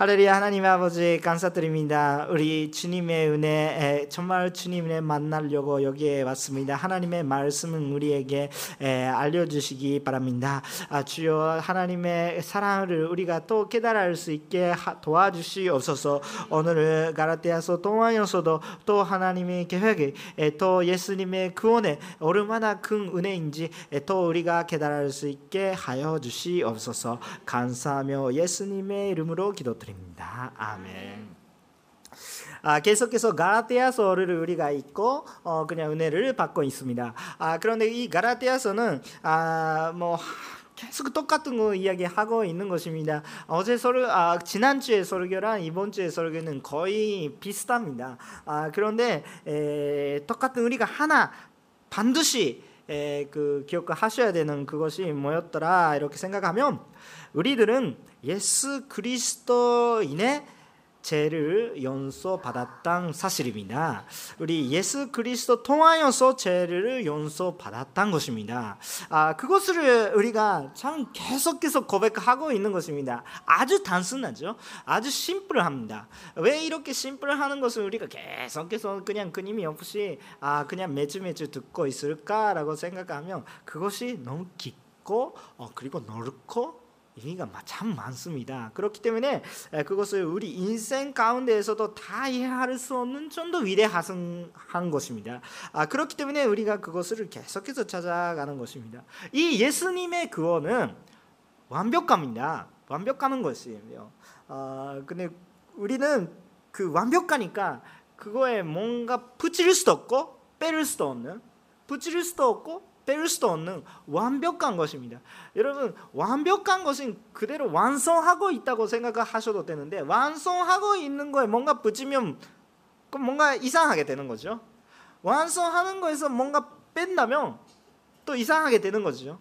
할렐루야 하나님 아버지 감사드립니다. 우리 주님의 은혜 정말 주님을 만나려고 여기에 왔습니다. 하나님의 말씀은 우리에게 알려주시기 바랍니다. 아, 주여 하나님의 사랑을 우리가 또 깨달을 수 있게 도와주시옵소서. 오늘 가라테아서 동화에서도 또 하나님의 계획이 또 예수님의 구원에 얼마나 큰 은혜인지 또 우리가 깨달을 수 있게 하여 주시옵소서. 감사하며 예수님의 이름으로 기도드립니다. 드립니다. 아멘. 아, 계속해서 가라테아서를 우리가 읽고 어, 그냥 은혜를 받고 있습니다. 아, 그런데 이 가라테아서는 아, 뭐 계속 똑같은 거 이야기하고 있는 것입니다. 어제 설교, 아, 지난주에 설교랑 이번 주에 설교는 거의 비슷합니다. 아, 그런데 에, 똑같은 우리가 하나 반드시 에, 그 기억하셔야 되는 그것이 뭐였더라? 이렇게 생각하면 우리들은 예수 그리스도인의 죄를 용서받았던 사실입니다. 우리 예수 그리스도 통하여서 죄를 용서받았던 것입니다. 아, 그것을 우리가 참 계속해서 고백하고 있는 것입니다. 아주 단순하죠. 아주 심플합니다. 왜 이렇게 심플하는 것을 우리가 계속해서 그냥 끊임이 없이 아, 그냥 매주 매주 듣고 있을까라고 생각하면 그것이 너무 깊고 어, 그리고 넓고 의미가 참 많습니다. 그렇기 때문에 그것을 우리 인생 가운데에서도 다 이해할 수 없는 좀 더 위대한 것입니다. 아, 그렇기 때문에 우리가 그것을 계속해서 찾아가는 것입니다. 이 예수님의 구원은 완벽합니다. 완벽하는 것이에요. 아, 근데 우리는 그 완벽하니까 그거에 뭔가 붙일 수도 없고 빼를 수도 없는 붙일 수도 없고 뺄 수도 없는 완벽한 것입니다. 여러분 완벽한 것은 그대로 완성하고 있다고 생각하셔도 되는데 완성하고 있는 거에 뭔가 붙이면 뭔가 이상하게 되는 거죠. 완성하는 거에서 뭔가 뺀다면 또 이상하게 되는 거죠.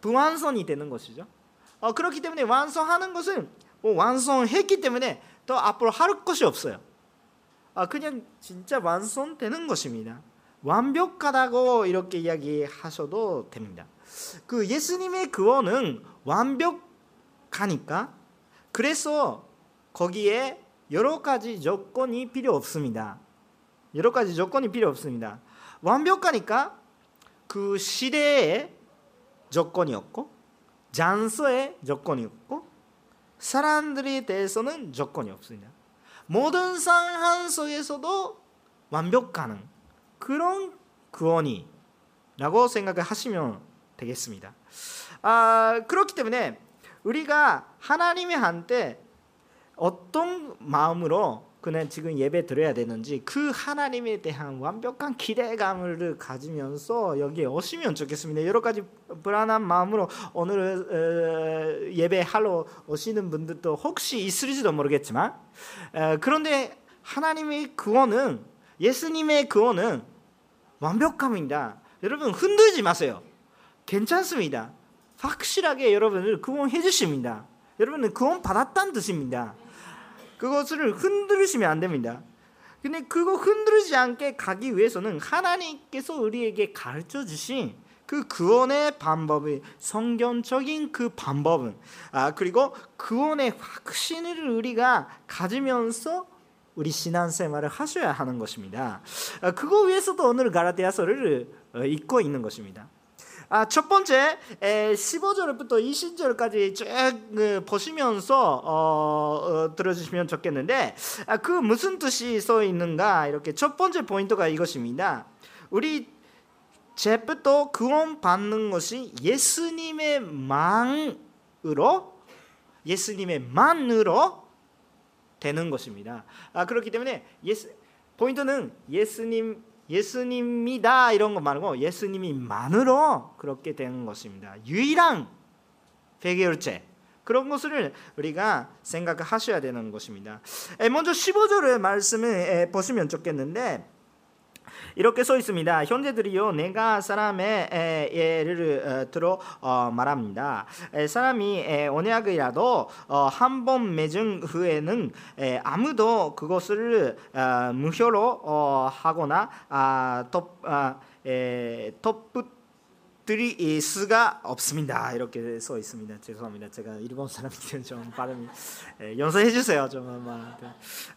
부완성이 되는 것이죠. 어, 그렇기 때문에 완성하는 것은 뭐 완성했기 때문에 또 앞으로 할 것이 없어요. 아, 그냥 진짜 완성되는 것입니다. 완벽하다고 이렇게 이야기하셔도 됩니다. 그 예수님의 구원은 완벽하니까 그래서 거기에 여러 가지 조건이 필요 없습니다. 여러 가지 조건이 필요 없습니다. 완벽하니까 그 시대에 조건이 없고 장소에 조건이 없고 사람들에 대해서는 조건이 없습니다. 모든 상황 속에서도 완벽한 그런 구원이라고 생각을 하시면 되겠습니다. 아, 그렇기 때문에 우리가 하나님의 한테 어떤 마음으로 그냥 지금 예배 드려야 되는지 그 하나님에 대한 완벽한 기대감을 가지면서 여기에 오시면 좋겠습니다. 여러 가지 불안한 마음으로 오늘 예배하러 오시는 분들도 혹시 있을지도 모르겠지만 그런데 하나님의 구원은 예수님의 구원은 완벽함입니다. 여러분 흔들지 마세요. 괜찮습니다. 확실하게 여러분을 구원해 주십니다. 여러분은 구원 받았다는 뜻입니다. 그것을 흔들으시면 안 됩니다. 근데 그거 흔들지 않게 가기 위해서는 하나님께서 우리에게 가르쳐 주신 그 구원의 방법이 성경적인 그 방법은 아 그리고 구원의 확신을 우리가 가지면서 우리 신앙생활을 하셔야 하는 것입니다. 아, 그거 위해서도 오늘 가라데아서를 어, 읽고 있는 것입니다. 아, 첫 번째 15절부터 20절까지 쭉 그, 보시면서 어, 어, 들어주시면 좋겠는데 아, 그 무슨 뜻이 써 있는가 이렇게 첫 번째 포인트가 이것입니다. 우리 죄부터 구원 받는 것이 예수님의 만으로 예수님의 만으로 되는 것입니다. 아, 그렇기 때문에 예수, 포인트는 예수님 예수님이다 이런 거 말고 예수님이만으로 그렇게 되는 것입니다. 유일한 회개율제 그런 것을 우리가 생각하셔야 되는 것입니다. 먼저 15절의 말씀을 보시면 좋겠는데 이렇게 써 있습니다. 현재들이요 내가 사람의 예를 어, 들어 어, 말합니다. 사람이 언약이라도 어, 한번 맺은 후에는 아무도 그것을 무효로 하거나 덮 덮 드릴 수가 없습니다. 이렇게 써 있습니다. 죄송합니다. 제가 일본 사람이기 좀 발음이 예, 연습해 주세요. 좀 아마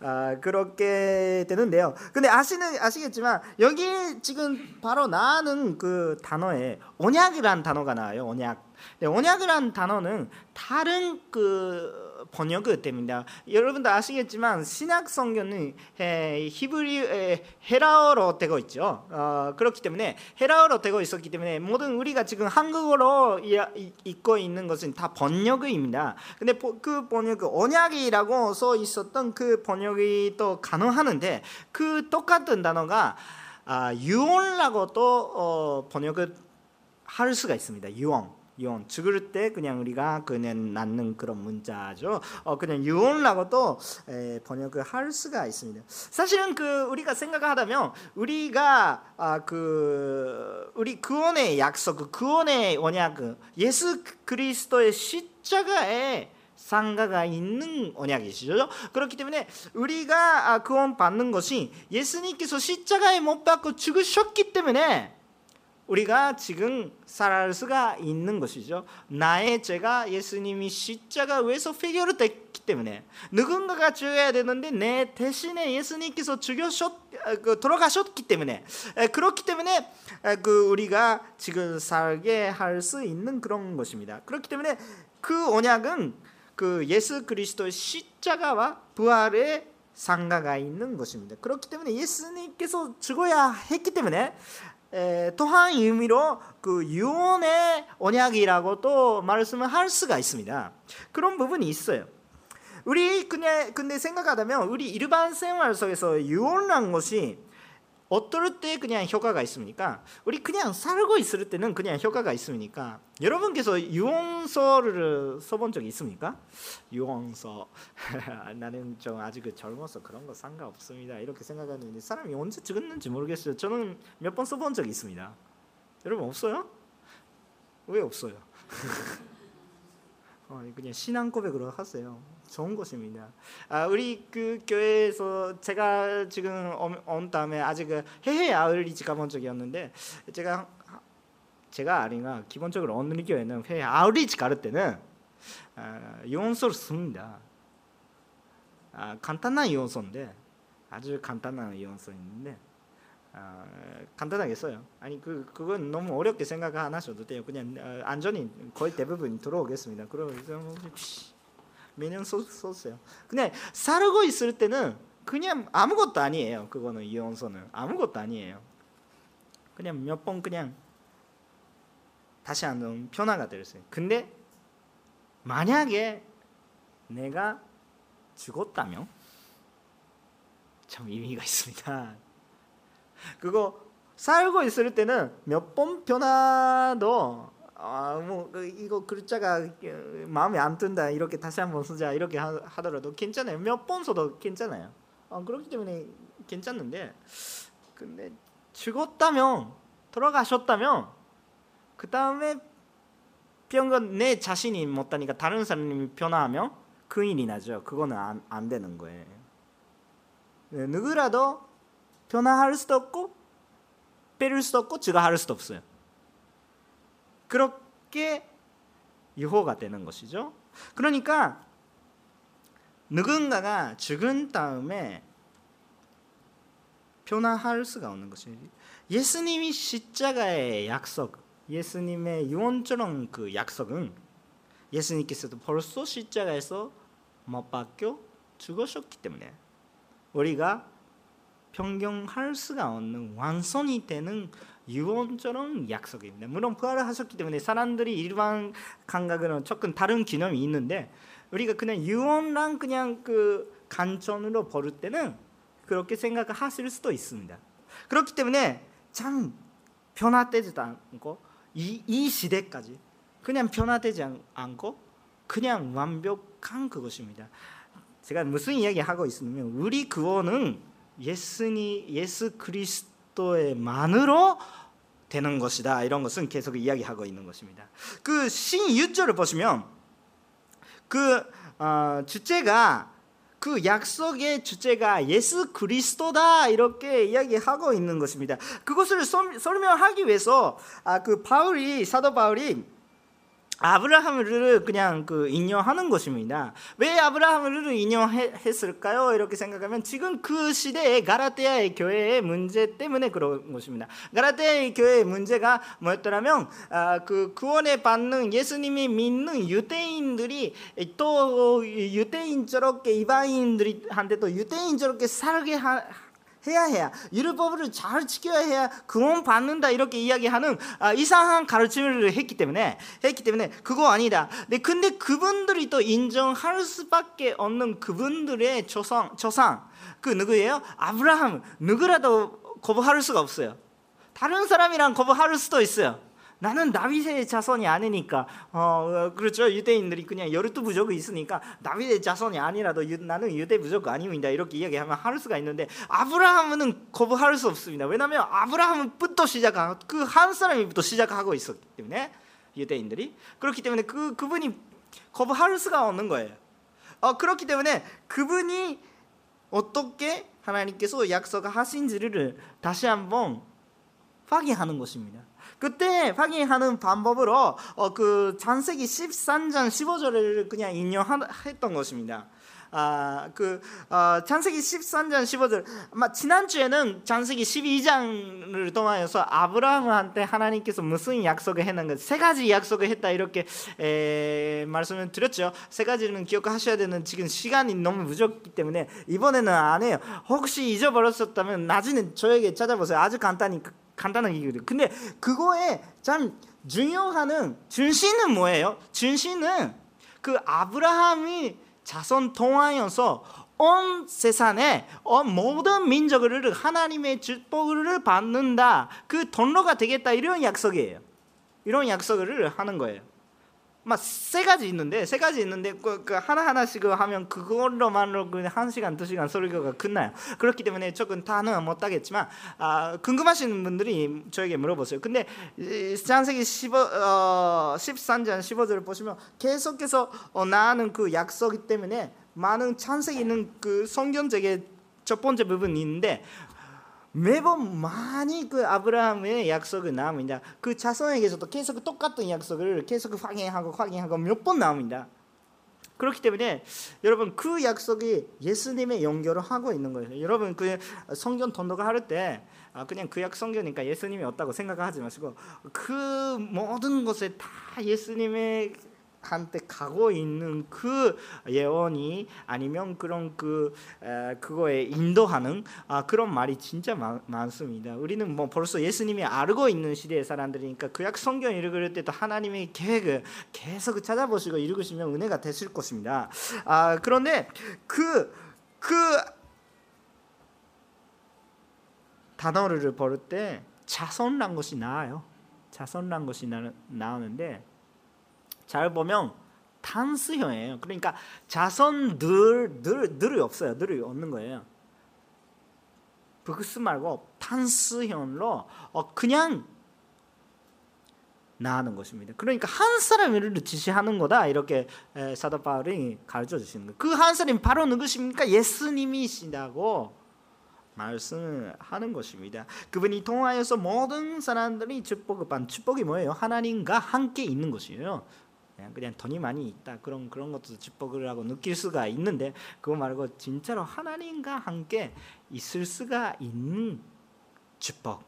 아, 그렇게 되는데요. 근데 아시는 아시겠지만 여기 지금 바로 나는 그 단어에 언약이란 단어가 나와요. 언약. 네, 언약이란 단어는 다른 그 번역이 됩니다. 여러분도 아시겠지만 신약 성경은 히브리 헤라어로 되고 있죠. 어, 그렇기 때문에 헤라어로 되고 있었기 때문에 모든 우리가 지금 한국어로 읽고 있는 것은 다 번역입니다. 근데 그 번역 언약이라고 써 있었던 그 번역이 또 가능하는데 그 똑같은 단어가 아, 유언라고 또 어, 번역을 할 수가 있습니다. 유언. 유언 죽을 때 그냥 우리가 그냥 낳는 그런 문자죠. 어 그냥 유언라고도 에, 번역을 할 수가 있습니다. 사실은 그 우리가 생각하다면 우리가 아, 그 우리 구원의 약속, 구원의 언약, 예수 그리스도의 십자가에 상가가 있는 언약이시죠. 그렇기 때문에 우리가 구원 받는 것이 예수님께서 십자가에 못 박고 죽으셨기 때문에 우리가 지금 살아갈 수가 있는 것이죠. 나의 죄가 예수님이 십자가 위에서 해결됐기 때문에 누군가가 죽어야 되는데 내 대신에 예수님께서 죽여셨 그, 돌아가셨기 때문에 그렇기 때문에 그 우리가 지금 살게 할 수 있는 그런 것입니다. 그렇기 때문에 그 언약은 그 예수 그리스도의 십자가와 부활의 상가가 있는 것입니다. 그렇기 때문에 예수님께서 죽어야 했기 때문에 에, 또한 의미로 그 유언의 언약이라고 또 말씀을 할 수가 있습니다. 그런 부분이 있어요. 우리 그냥 근데 생각하다면 우리 일반 생활 속에서 유언란 것이 어떨 때 그냥 효과가 있습니까? 우리 그냥 살고 있을 때는 그냥 효과가 있습니까? 여러분께서 유언서를 써본 적이 있습니까? 유언서 나는 좀 아직 젊어서 그런 거 상관없습니다 이렇게 생각하는데 사람이 언제 죽었는지 모르겠어요 저는 몇 번 써본 적이 있습니다 여러분 없어요? 왜 없어요? 어, 그냥 신앙 고백으로 하세요 좋은 것입니다. 아, 우리 그 교회에서 제가 지금 온 다음에 아직 그 해외 아울리지 가본 적이었는데 제가 제가 아니가 기본적으로 어느 교회는 해외 아울리지 가를 때는 아, 용서를 씁니다. 아, 간단한 용서인데 아주 간단한 있는데 아, 간단하게 써요. 아니 그 그건 너무 어렵게 생각 안 하셔도 돼요. 그냥 어, 안전히 거의 대부분 들어오겠습니다. 그러면 매년 썼어요. 그냥 살고 있을 때는 그냥 아무것도 아니에요. 그거는 이혼서는 아무것도 아니에요. 그냥 몇 번 그냥 다시 한번 변화가 됐어요. 근데 만약에 내가 죽었다면 참 의미가 있습니다. 그거 살고 있을 때는 몇 번 변화도 아뭐 그 이거 글자가 마음에 안 든다 이렇게 다시 한번 쓰자 이렇게 하, 더라도 괜찮아요. 몇 번 써도 괜찮아요. 아, 그렇기 때문에 괜찮는데 근데 죽었다면 돌아가셨다면 그 다음에 병건 내 자신이 못하니까 다른 사람이 변화하면 그인이 나죠. 그거는 안, 안 되는 거예요. 네, 누구라도 변화할 수도 없고 빼를 수도 없고 제가 할 수도 없어요 그렇게 유호가 되는 것이죠. 그러니까 누군가가 죽은 다음에 변화할 수가 없는 것이 예수님이 십자가의 약속, 예수님의 유언처럼 그 약속은 예수님께서도 벌써 십자가에서 못 박혀 죽으셨기 때문에 우리가 변경할 수가 없는 완성이 되는 유언처럼 약속입니다. 물론 부활을 하셨기 때문에 사람들이 일반 감각은 조금 다른 개념이 있는데 우리가 그냥 유언랑 그냥 그 간천으로 버릴 때는 그렇게 생각하실 수도 있습니다. 그렇기 때문에 참 변화되지도 않고 이, 이 시대까지 그냥 변화되지 않고 그냥 완벽한 그것입니다. 제가 무슨 이야기 하고 있으면 우리 구원은 예수니 예수 그리스도의 만으로 되는 것이다. 이런 것은 계속 이야기하고 있는 것입니다. 그 신유절을 보시면 그 어, 주제가 그 약속의 주제가 예수 그리스도다 이렇게 이야기하고 있는 것입니다. 그것을 설명하기 위해서 아, 그 바울이 사도 바울이 아브라함을 그냥 그 인용하는 것입니다. 왜 아브라함을 인용했을까요? 이렇게 생각하면 지금 그 시대에 가라테아의 교회의 문제 때문에 그런 것입니다. 가라테아의 교회의 문제가 뭐였더라면 아, 그 구원에 받는 예수님이 믿는 유대인들이 또 유대인저렇게 이방인들한테 또 유대인저렇게 살게 하, 해야 해야 율법을 잘 지켜야 해야 구원 받는다 이렇게 이야기하는 아, 이상한 가르침을 했기 때문에 했기 때문에 그거 아니다. 네, 근데 그분들이 또 인정할 수밖에 없는 그분들의 조상 조상 그 누구예요? 아브라함 누구라도 거부할 수가 없어요. 다른 사람이랑 거부할 수도 있어요. 나는 다윗의 자손이 아니니까. 어 그렇죠. 유대인들이 그냥 열두 부족이 있으니까 다윗의 자손이 아니라도 유, 나는 유대 부족 아닙니다. 이렇게 이야기하면 할 수가 있는데 아브라함은 거부할 수 없습니다. 왜냐하면 아브라함부터 시작하고 그 한 사람이부터 시작하고 있었기 때문에 유대인들이. 그렇기 때문에 그 그분이 거부할 수가 없는 거예요. 어 그렇기 때문에 그분이 어떻게 하나님께서 약속하신 지를 다시 한번 확인하는 것입니다. 그때 확인하는 방법으로 어, 그 창세기 13장 15절을 그냥 인용했던 것입니다. 아, 그 어, 창세기 13장 15절 아마 지난주에는 창세기 12장을 통하여서 아브라함한테 하나님께서 무슨 약속을 했는가 세 가지 약속을 했다 이렇게 에, 말씀을 드렸죠. 세 가지는 기억하셔야 되는 지금 시간이 너무 부족기 때문에 이번에는 안 해요. 혹시 잊어버렸었다면 나중에 저에게 찾아보세요. 아주 간단히 간단한 얘기거든요. 근데 그거에 참 중요한 준신은 뭐예요? 준신은 그 아브라함이 자손 통하여서 온 세상에 모든 민족을 하나님의 축복을 받는다. 그 통로가 되겠다 이런 약속이에요. 이런 약속을 하는 거예요. 막세 가지 있는데 세 가지 있는데 그, 그 하나 하나씩 하면 그걸로만으로 그한 시간 두 시간 설교가 끝나요. 그렇기 때문에 조금 다는 못하겠지만 아, 궁금하신 분들이 저에게 물어보세요. 근데 창세기 15, 어, 13장 15절을 보시면 계속해서 어, 나는 그 약속 때문에 많은 창세기 있는 그 성경책의 첫 번째 부분이 있는데 매번 많이 그 아브라함의 약속을 나옵니다. 그 자손에게서도 계속 똑같은 약속을 계속 확인하고 확인하고 몇 번 나옵니다. 그렇기 때문에 여러분 그 약속이 예수님의 연결을 하고 있는 거예요. 여러분 그 성경 don도가 할때 아, 그냥 구약 성경이니까 예수님이 없다고 생각하지 마시고 그 모든 것에 다 예수님의 한테 가고 있는 그 예언이 아니면 그런 그 에, 그거에 인도하는 아, 그런 말이 진짜 많, 많습니다. 우리는 뭐 벌써 예수님이 알고 있는 시대의 사람들이니까 구약 성경 읽을 때도 하나님의 계획을 계속 찾아보시고 읽으시면 은혜가 되실 것입니다. 아, 그런데 그그 그 단어를 버릴 때 자손란 것이 나아요. 자손란 것이 나, 나오는데 잘 보면 단수형이에요. 그러니까 자선 늘, 늘, 늘이 없어요. 늘이 없는 거예요. 부스 말고 단수형으로 어, 그냥 나하는 것입니다. 그러니까 한 사람을 지시하는 거다 이렇게 사도 바울이 가르쳐 주시는 거예요. 그한 사람이 바로 누구십니까? 예수님이시다고 말씀을 하는 것입니다. 그분이 통하여서 모든 사람들이 축복을 받 축복이 뭐예요? 하나님과 함께 있는 것이에요. 그냥, 돈이 많이 있다. 그런 그런 것도 축복을 하고 느낄 수가 있는데 그거 말고 진짜로 하나님과 함께 있을 수가 있는 축복.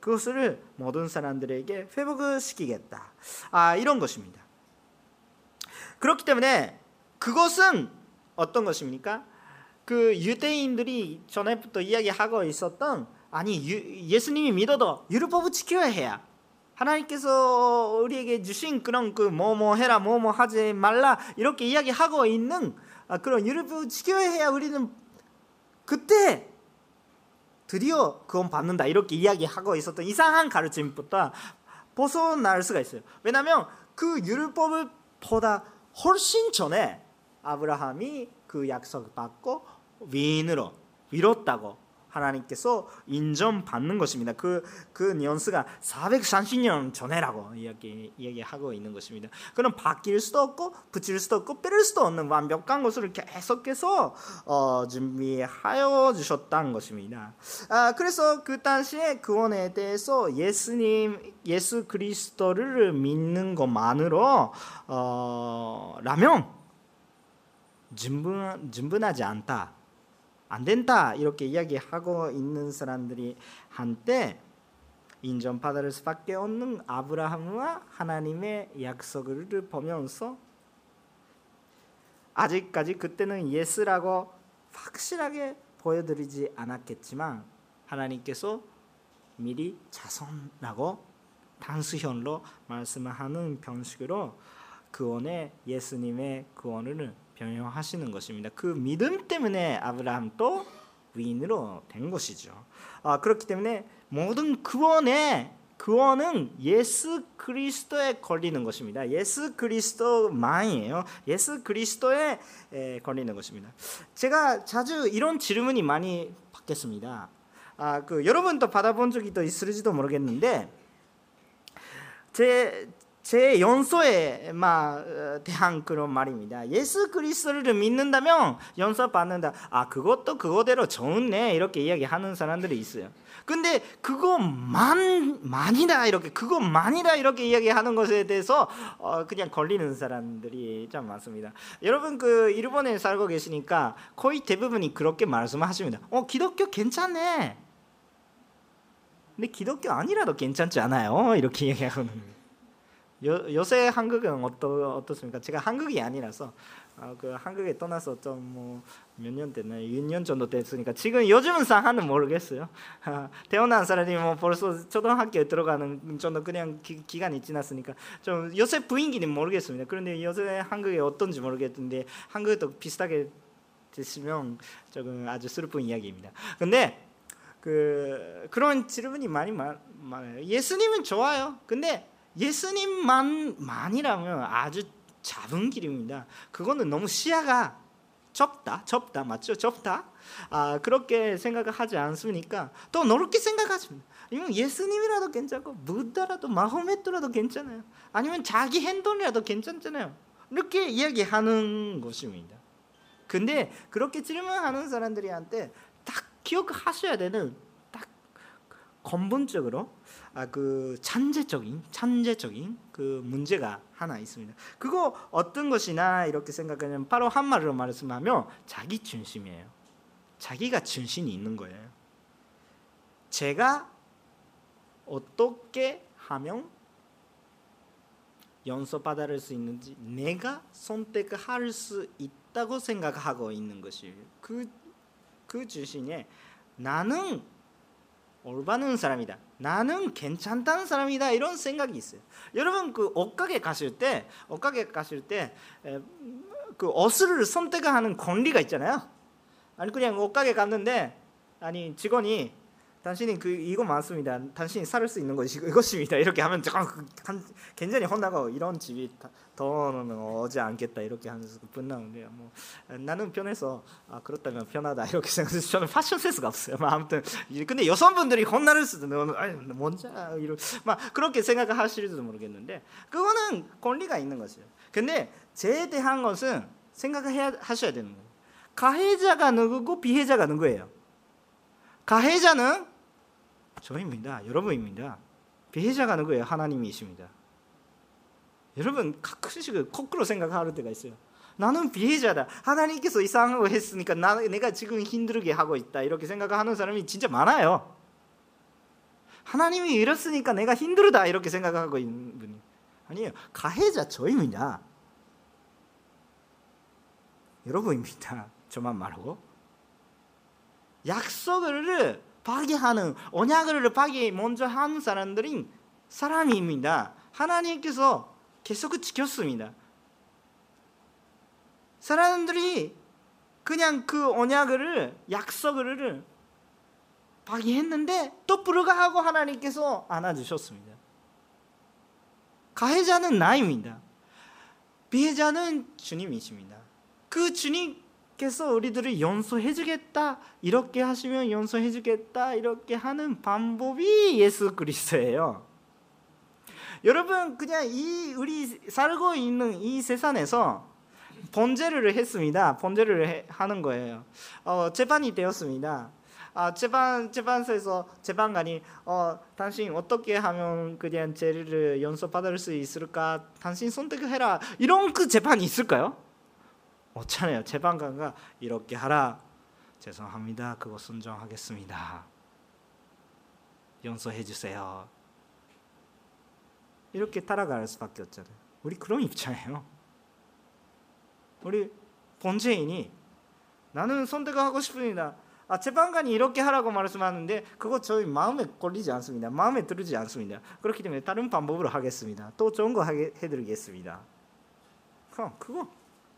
그것을 모든 사람들에게 회복을 시키겠다. 아 이런 것입니다. 그렇기 때문에 그것은 어떤 것입니까? 그 유대인들이 전에부터 이야기하고 있었던 아니 예수님이 믿어도 율법을 지켜야 해야 하나님께서 우리에게 주신 그런 그 뭐뭐 해라 뭐뭐 하지 말라 이렇게 이야기하고 있는 아, 그런 율법을 지켜야 우리는 그때 드디어 구원 받는다 이렇게 이야기하고 있었던 이상한 가르침부터 벗어날 수가 있어요. 왜냐하면 그 율법을 보다 훨씬 전에 아브라함이 그 약속을 받고 위인으로 위롭다고 하나님께서 인정받는 것입니다. 그, 그 뉘앙스가 430년 전에라고 이야기, 이야기하고 있는 것입니다. 그럼 바뀔 수도 없고 붙일 수도 없고 빼릴 수도 없는 완벽한 것을 계속해서 어, 준비하여 주셨다는 것입니다. 아, 그래서 그 당시에 구원에 대해서 예수님, 예수 그리스도를 믿는 것만으로 어, 라면 충분, 충분하지 않다. 안 된다 이렇게 이야기하고 있는 사람들이 한때 인정받을 수밖에 없는 아브라함과 하나님의 약속을 보면서 아직까지 그때는 예수라고 확실하게 보여드리지 않았겠지만 하나님께서 미리 자손이라고 단수형으로 말씀하는 방식으로 그원의 예수님의 구원을 변형하시는 것입니다. 그 믿음 때문에 아브라함도 위인으로 된 것이죠. 아, 그렇기 때문에 모든 구원의 구원은 예수 그리스도에 걸리는 것입니다. 예수 그리스도만이에요. 예수 그리스도에 걸리는 것입니다. 제가 자주 이런 질문이 많이 받겠습니다. 아, 그 여러분도 받아본 적이 또 있을지도 모르겠는데 제 제 연소에 막 대한 그런 말입니다. 예수 그리스도를 믿는다면 연소 받는다. 아 그것도 그거대로 좋네 이렇게 이야기하는 사람들이 있어요. 근데 그거만 만이다 이렇게 그거만이다 이렇게 이야기하는 것에 대해서 어, 그냥 걸리는 사람들이 참 많습니다. 여러분 그 일본에 살고 계시니까 거의 대부분이 그렇게 말씀하십니다. 어 기독교 괜찮네. 근데 기독교 아니라도 괜찮지 않아요? 이렇게 얘기하는. 요, 요새 한국은 어떠, 어떻습니까? 제가 한국이 아니라서 어, 그 한국에 떠나서 좀 뭐 몇 년 됐나 6년 정도 됐으니까 지금 요즘은 상황은 모르겠어요. 태어난 사람이 뭐 벌써 초등학교에 들어가는 정도 그냥 기, 간이 지났으니까 좀 요새 분위기는 모르겠습니다. 그런데 요새 한국에 어떤지 모르겠는데 한국도 비슷하게 됐으면 조금 아주 슬픈 이야기입니다. 근데 그 그런 질문이 많이 많아요. 예수님은 좋아요. 근데 예수님만만이라면 아주 작은 길입니다. 그거는 너무 시야가 좁다, 좁다, 맞죠? 좁다. 아 그렇게 생각하지 않습니까? 또 넓게 생각하십니다. 아니면 예수님이라도 괜찮고 부다라도 마호메트라도 괜찮아요. 아니면 자기 행동이라도 괜찮잖아요. 이렇게 이야기하는 것입니다. 근데 그렇게 질문하는 사람들이한테 딱 기억하셔야 되는 딱 근본적으로 아, 그 찬제적인 찬제적인 그 문제가 하나 있습니다. 그거 어떤 것이나 이렇게 생각하면 바로 한 말로 말씀하면 자기 중심이에요. 자기가 중심이 있는 거예요. 제가 어떻게 하면 연소받을 수 있는지 내가 선택할 수 있다고 생각하고 있는 것이 그, 그 주신에 나는 올바른 사람이다. 나는 괜찮다는 사람이다. 이런 생각이 있어요. 여러분 그 옷가게 가실 때 옷가게 가실 때 그 옷을 선택하는 권리가 있잖아요. 아니 그냥 옷가게 갔는데 아니 직원이 당신이 그 이거 많습니다. 당신이 살수 있는 것이 이것입니다. 이렇게 하면 조금 그 굉장히 혼나고 이런 집이 더는 오지 않겠다 이렇게 하면서 분나는데요. 뭐 나는 편해서 아 그렇다면 편하다 이렇게 생각해서 저는 패션 센스가 없어요. 뭐 아무튼 근데 여성분들이 혼나를 수도 아니 뭔지 이런 막 그렇게 생각하실지도 모르겠는데 그거는 권리가 있는 것이에요. 근데 제에 대한 것은 생각을 하셔야 되는 거예요. 가해자가 누구고 피해자가 누구예요? 가해자는 저입니다. 여러분입니다. 피해자가 누구예요? 하나님이십니다. 여러분 가끔씩 거꾸로 생각하는 때가 있어요. 나는 피해자다. 하나님께서 이상한 거 했으니까 나, 내가 지금 힘들게 하고 있다. 이렇게 생각하는 사람이 진짜 많아요. 하나님이 이렇으니까 내가 힘들다. 이렇게 생각하고 있는 분이 아니에요. 가해자 저입니다. 여러분입니다. 저만 말하고 약속을 파괴하는 언약을 파괴 먼저 한 사람들인 사람입니다. 하나님께서 계속 지켰습니다. 사람들이 그냥 그 언약을 약속을 파괴했는데 또 불가하고 하나님께서 안아주셨습니다. 가해자는 나입니다. 피해자는 주님이십니다. 그 주님 께서 우리들을 용서해주겠다 이렇게 하시면 용서해주겠다 이렇게 하는 방법이 예수 그리스도예요. 여러분 그냥 이 우리 살고 있는 이 세상에서 번제를 했습니다. 번제를 하는 거예요. 어, 재판이 되었습니다. 아, 재판 재판소에서 재판관이 어, 당신 어떻게 하면 그냥 죄를 용서받을 수 있을까? 당신 선택해라. 이런 그 재판이 있을까요? 없잖아요. 재판관가 이렇게 하라. 죄송합니다. 그거 순종하겠습니다. 용서해 주세요. 이렇게 따라갈 수밖에 없잖아요. 우리 그런 입장이에요. 우리 본죄인이 나는 선택하고 싶습니다. 아, 재판관이 이렇게 하라고 말씀하는데 그거 저희 마음에 걸리지 않습니다. 마음에 들지 않습니다. 그렇기 때문에 다른 방법으로 하겠습니다. 또 좋은 거 하게 해드리겠습니다. 그럼 그거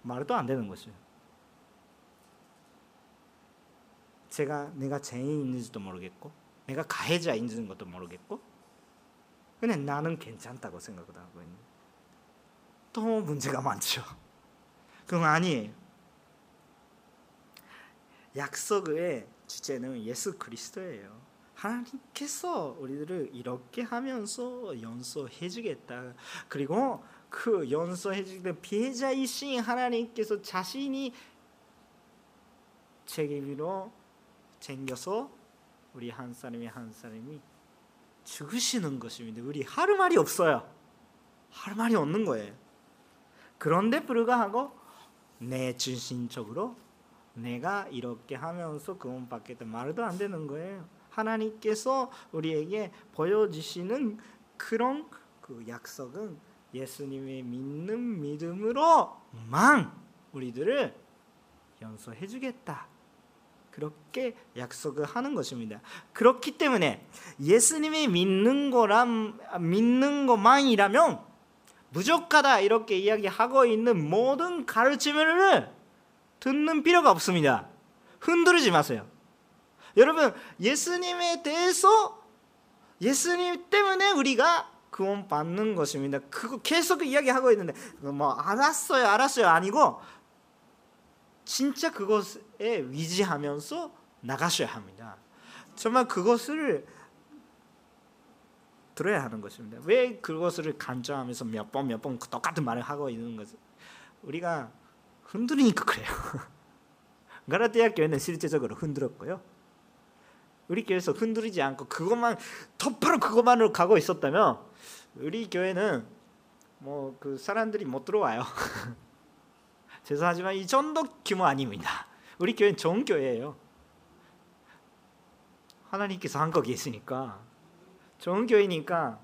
말도 안 되는 것이에요. 제가 내가 죄인인지도 모르겠고 내가 가해자인지는 것도 모르겠고 그냥 나는 괜찮다고 생각을 하고 있는 또 문제가 많죠. 그건 아니에요. 약속의 주제는 예수 그리스도예요. 하나님께서 우리들을 이렇게 하면서 용서해 주겠다. 그리고 그 주는 피해자이신 하나님께서 자신이 책임으로 챙겨서 우리 한 사람이 한 사람이 죽으시는 것입니다. 우리 할 말이 없어요. 할 말이 없는 거예요. 그런데 불구하고 내 중심적으로 내가 이렇게 하면서 그것밖에 말도 안 되는 거예요. 하나님께서 우리에게 보여주시는 그런 그 약속은 예수님의 믿는 믿음으로만 우리들을 용서해 주겠다. 그렇게 약속을 하는 것입니다. 그렇기 때문에 예수님이 믿는 거람 믿는 것만이라면 부족하다 이렇게 이야기하고 있는 모든 가르침을 듣는 필요가 없습니다. 흔들지 마세요. 여러분 예수님에 대해서 예수님 때문에 우리가 구원 받는 것입니다. 그거 계속 이야기하고 있는데 뭐 알았어요, 알았어요 아니고 진짜 그것에 위지하면서 나가셔야 합니다. 정말 그것을 들어야 하는 것입니다. 왜 그것을 간청하면서 몇 번 몇 번 똑같은 말을 하고 있는 것을 우리가 흔들리니까 그래요. 가라티아 교회는 실제적으로 흔들었고요. 우리 교회에서 흔들리지 않고 그것만 덮바로 그것만으로 가고 있었다면 우리 교회는 뭐 그 사람들이 못 들어와요. 죄송하지만 이 정도 규모 아닙니다. 우리 교회는 좋은 교회예요. 하나님께서 한거 계시니까 좋은 교회니까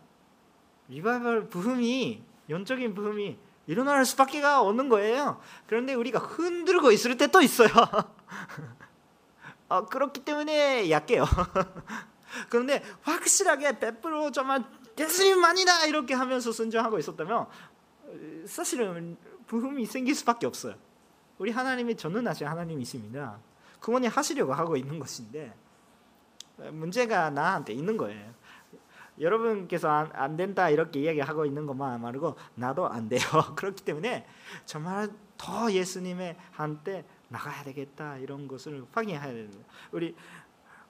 리바이벌 부흥이 영적인 부흥이 일어날 수밖에 없는 거예요. 그런데 우리가 흔들고 있을 때도 있어요. 어, 그렇기 때문에 약해요. 그런데 확실하게 100% 정말 예수님만이다 이렇게 하면서 순종하고 있었다면 사실은 부흥이 생길 수밖에 없어요. 우리 하나님이 전능하신 하나님이십니다. 그분이 하시려고 하고 있는 것인데 문제가 나한테 있는 거예요. 여러분께서 안, 안, 된다 이렇게 이야기하고 있는 것만 말고 나도 안 돼요. 그렇기 때문에 정말 더 예수님의 한때 나가야 되겠다 이런 것을 확인해야 됩니다. 우리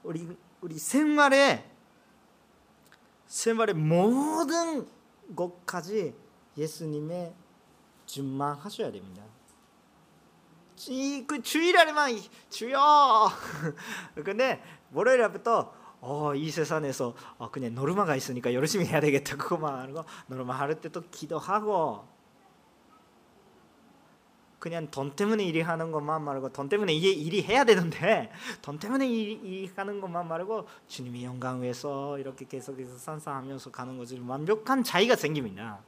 우리 우리 생활에 생활의 모든 것까지 예수님의 준망하셔야 됩니다. 그 주일날에만 주여. 근데 월요일부터 어, 이 세상에서 어, 그냥 노르마가 있으니까 열심히 해야 되겠다 그거만 하고 노르마 할때또 기도하고 그냥 돈 때문에 일이 하는 것만 말고 돈 때문에 이게 일이 해야 되는데 돈 때문에 일이 하는 것만 말고 주님의 영광 위해서 이렇게 계속해서 산사하면서 가는 것이 완벽한 자유가 생깁니다.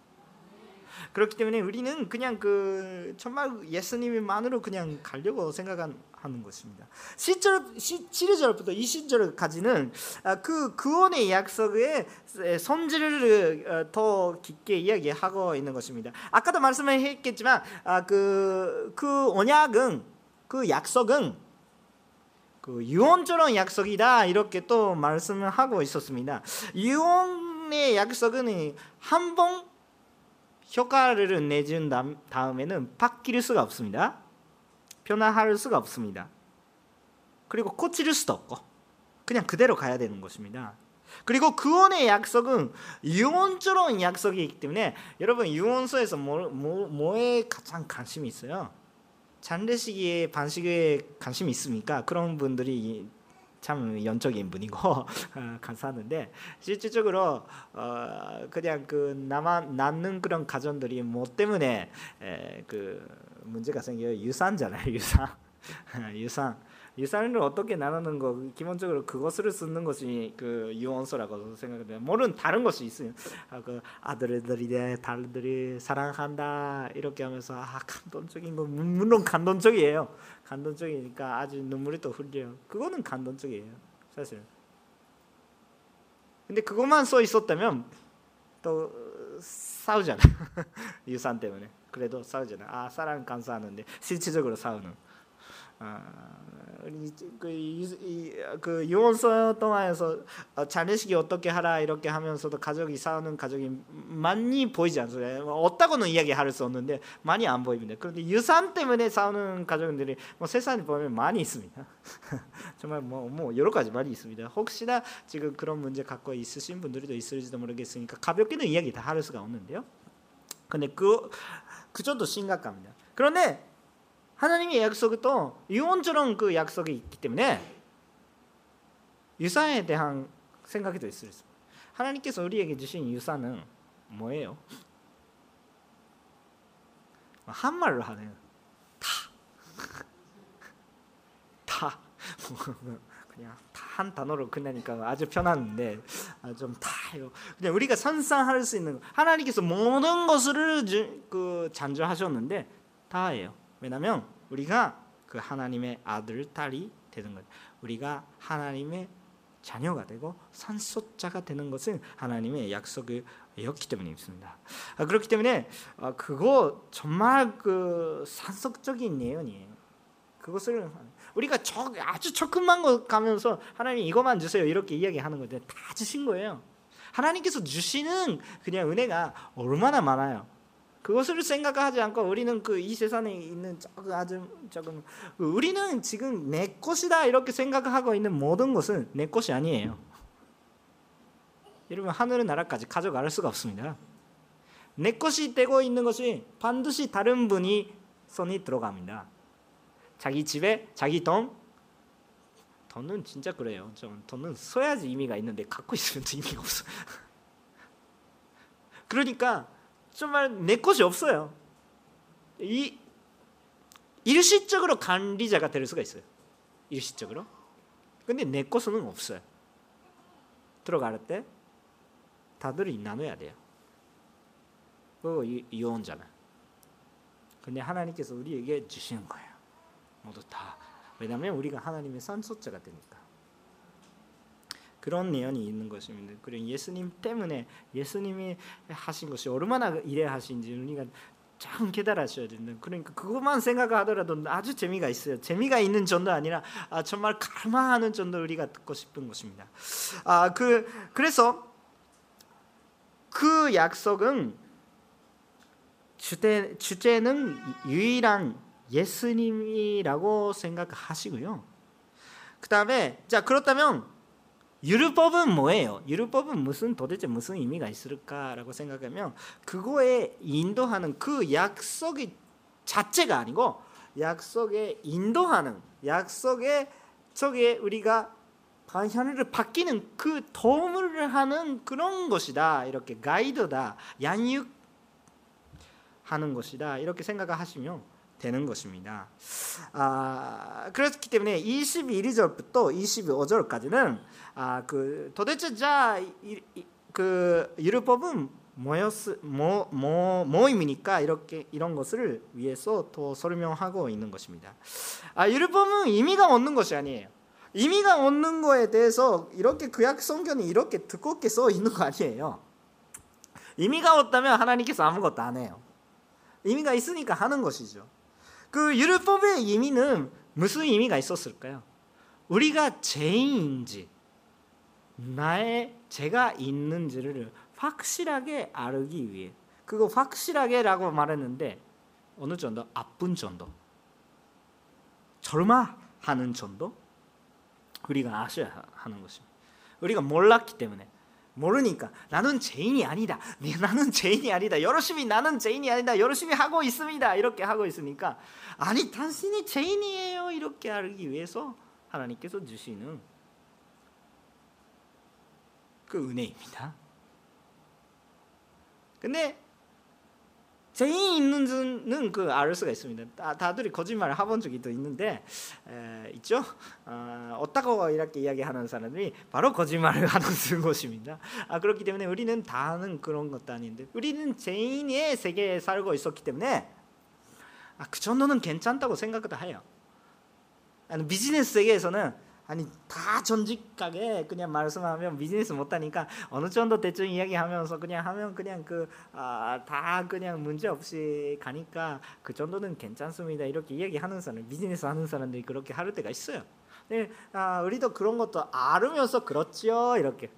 그렇기 때문에 우리는 그냥 그 정말 예수님만으로 그냥 가려고 생각하는 것입니다. 10절 7절부터 20절까지는 그 구원의 약속의 성질을 어, 더 깊게 이야기하고 있는 것입니다. 아까도 말씀했겠지만 그그 그 언약은 그 약속은 그 유언처럼 약속이다 이렇게 또 말씀을 하고 있었습니다. 유언의 약속은 한 번 효과를 내준 다음에는 바뀔 수가 없습니다. 변화할 수가 없습니다. 그리고 고칠 수도 없고 그냥 그대로 가야 되는 것입니다. 그리고 구원의 약속은 유언처럼 약속이기 때문에 여러분 유언서에서 뭐, 뭐, 뭐에 가장 관심이 있어요? 잔례식의 반식에 관심이 있습니까? 그런 분들이 참 연적인 분이고 어, 감사하는데 실질적으로 어, 그냥 그 나만 낳는 그런 가정들이 뭐 때문에 에, 그 문제가 생겨요? 유산잖아요? 유산 유산 유산을 어떻게 나누는 거 기본적으로 그것을 쓰는 것이 그 유언서라고 생각해요. 모르는 다른 것이 있어요. 아, 그 아들들이 딸들이 사랑한다 이렇게 하면서 아 감동적인 거 물론 감동적이에요. 감동적이니까 아주 눈물이 또 흘려요. 그거는 감동적이에요. 사실. 근데 그것만 써 있었다면 또 싸우잖아. 유산 때문에. 그래도 싸우잖아. 아 사랑 감사하는데 실질적으로 싸우는. 아, 그, 그 유언서 동안에서 어, 자례식이 어떻게 하라 이렇게 하면서도 가족이 싸우는 가족이 많이 보이지 않습니까? 없다고는 이야기할 수 없는데 많이 안 보입니다. 그런데 유산 때문에 싸우는 가족들이 뭐 세상에 보면 많이 있습니다. 정말 뭐, 뭐 여러 가지 많이 있습니다. 혹시나 지금 그런 문제 갖고 있으신 분들도 있을지도 모르겠으니까 가볍게는 이야기 다 할 수가 없는데요. 근데 그, 그 정도 심각합니다. 그런데 하나님의 약속도 유언처럼 그 약속이 있기 때문에 유산에 대한 생각이 있을 수 하나님께서 우리에게 주신 유산은 뭐예요? 한말로 하는 다. 다. 그냥 다 한 단어로 끝내니까 아주 편한데 아, 좀 다요. 그냥 우리가 상상할 수 있는 하나님께서 모든 것을 그 잔주하셨는데 다예요. 왜냐하면 우리가 그 하나님의 아들 딸이 되는 것. 우리가 하나님의 자녀가 되고 산소자가 되는 것은 하나님의 약속이었기 때문입니다. 아, 그렇기 때문에 아, 그거 정말 그 산속적인 예언이에요. 그것을 우리가 저, 아주 조금만 거 가면서 하나님 이것만 주세요 이렇게 이야기하는 건데 다 주신 거예요. 하나님께서 주시는 그냥 은혜가 얼마나 많아요. 그것을 생각하지 않고 우리는 그 이 세상에 있는 조금 아주 조금 우리는 지금 내 것이다 이렇게 생각하고 있는 모든 것은 내 것이 아니에요. 여러분 하늘의 나라까지 가져갈 수가 없습니다. 내 것이 되고 있는 것이 반드시 다른 분이 손이 들어갑니다. 자기 집에 자기 돈 돈은 진짜 그래요. 좀 돈은 써야지 의미가 있는데 갖고 있으면 의미가 없어. 그러니까 정말 내 것이 없어요. 이 일시적으로 관리자가 될 수가 있어요. 일시적으로. 근데 내 것은 없어요. 들어갈 때 다들 나눠야 돼요. 그 이혼잖아. 근데 하나님께서 우리에게 주시는 거예요. 모두 다. 왜냐하면 우리가 하나님의 산소자가 되니까. 그런 내용이 있는 것입니다. 그리고 예수님 때문에 예수님이 하신 것이 얼마나 이래하신지 우리가 참 깨달으셔야 된다. 그러니까 그것만 생각하더라도 아주 재미가 있어요. 재미가 있는 정도 아니라 아, 정말 갈망하는 정도 우리가 듣고 싶은 것입니다. 아, 그 그래서 그 약속은 주제 주제는 유일한 예수님이라고 생각하시고요. 그 다음에 자 그렇다면 율법은 뭐예요? 율법은 무슨 도대체 무슨 의미가 있을까라고 생각하면 그거에 인도하는 그 약속이 자체가 아니고 약속에 인도하는 약속에 저게 우리가 방향을 바뀌는 그 도움을 하는 그런 것이다. 이렇게 가이드다. 양육 하는 것이다. 이렇게 생각하시면 되는 것입니다. 아, 그렇기 때문에 21절부터 25절까지는 아, 그 도대체 자그 율법은 뭐였 뭐, 뭐, 뭐 의미니까 이렇게 이런 것을 위해서 더 설명하고 있는 것입니다. 아, 율법은 의미가 없는 것이 아니에요. 의미가 없는 거에 대해서 이렇게 구약 성경이 이렇게 두껍게 써 있는 거 아니에요. 의미가 없다면 하나님께서 아무것도 안 해요. 의미가 있으니까 하는 것이죠. 그 율법의 의미는 무슨 의미가 있었을까요? 우리가 죄인인지 나의 죄가 있는지를 확실하게 알기 위해. 그거 확실하게라고 말했는데 어느 정도? 아픈 정도? 절마하는 정도? 우리가 아셔야 하는 것입니다. 우리가 몰랐기 때문에 모르니까 나는 죄인이 아니다. 네, 나는 죄인이 아니다. 열심히 나는 죄인이 아니다. 열심히 하고 있습니다. 이렇게 하고 있으니까 아니 당신이 죄인이에요. 이렇게 알기 위해서 하나님께서 주시는 그 은혜입니다. 근데 죄인 있는지는 그알 수가 있습니다. 다, 다들이 거짓말을 해본 적이 또 있는데 에, 있죠. 어, 어따고 이렇게 이야기하는 사람들이 바로 거짓말을 하는 것입니다. 아, 그렇기 때문에 우리는 다는 그런 것도 아닌데 우리는 죄인의 세계에 살고 있었기 때문에 아, 그 정도는 괜찮다고 생각도 해요. 아니, 비즈니스 세계에서는 아니 다 전직하게 그냥 말씀하면 비즈니스 못하니까 어느 정도 대충 이야기하면서 그냥 하면 그냥 그다 아, 그냥 문제 없이 가니까 그 정도는 괜찮습니다 이렇게 이야기하는 사람 비즈니스 하는 사람들이 그렇게 할 때가 있어요. 네, 아, 우리도 그런 것도 알으면서 그렇지요 이렇게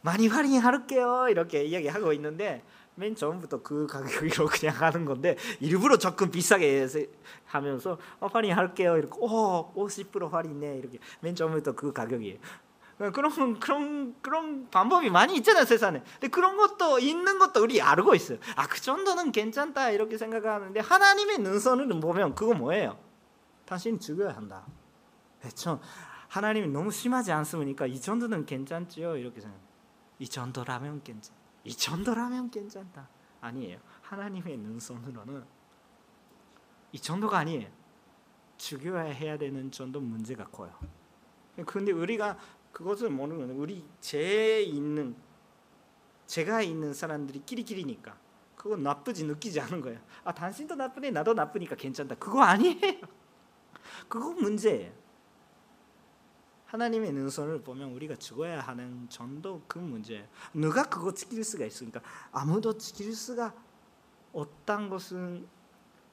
많이 할인할게요 이렇게 이야기하고 있는데 맨 처음부터 그 가격으로 그냥 하는 건데 일부러 조금 비싸게 하면서 어, 할인할게요 이렇게 오50% 할인네 이렇게 맨 처음부터 그 가격이에요. 그런 그런 그런 방법이 많이 있잖아요 세상에. 근데 그런 것도 있는 것도 우리 알고 있어요. 아 그 정도는 괜찮다 이렇게 생각하는데 하나님의 눈선을 보면 그거 뭐예요? 당신 죽여야 한다. 참 하나님이 너무 심하지 않습니까? 이 정도는 괜찮지요 이렇게 생각. 이 정도라면 괜찮. 이 정도라면 괜찮다. 아니에요. 하나님의 눈선으로는 이 정도가 아니에요. 죽여야 해야 되는 정도 문제가 커요. 그런데 우리가 그것을 모르는 우리 죄 있는 죄가 있는 사람들이 끼리끼리니까 그건 나쁘지 느끼지 않은 거예요. 아 당신도 나쁘네 나도 나쁘니까 괜찮다. 그거 아니에요. 그거 문제예요. 하나님의 눈선을 보면 우리가 죽어야 하는 정도 그 문제예요. 누가 그거 지킬 수가 있습니까? 아무도 지킬 수가 없다는 것은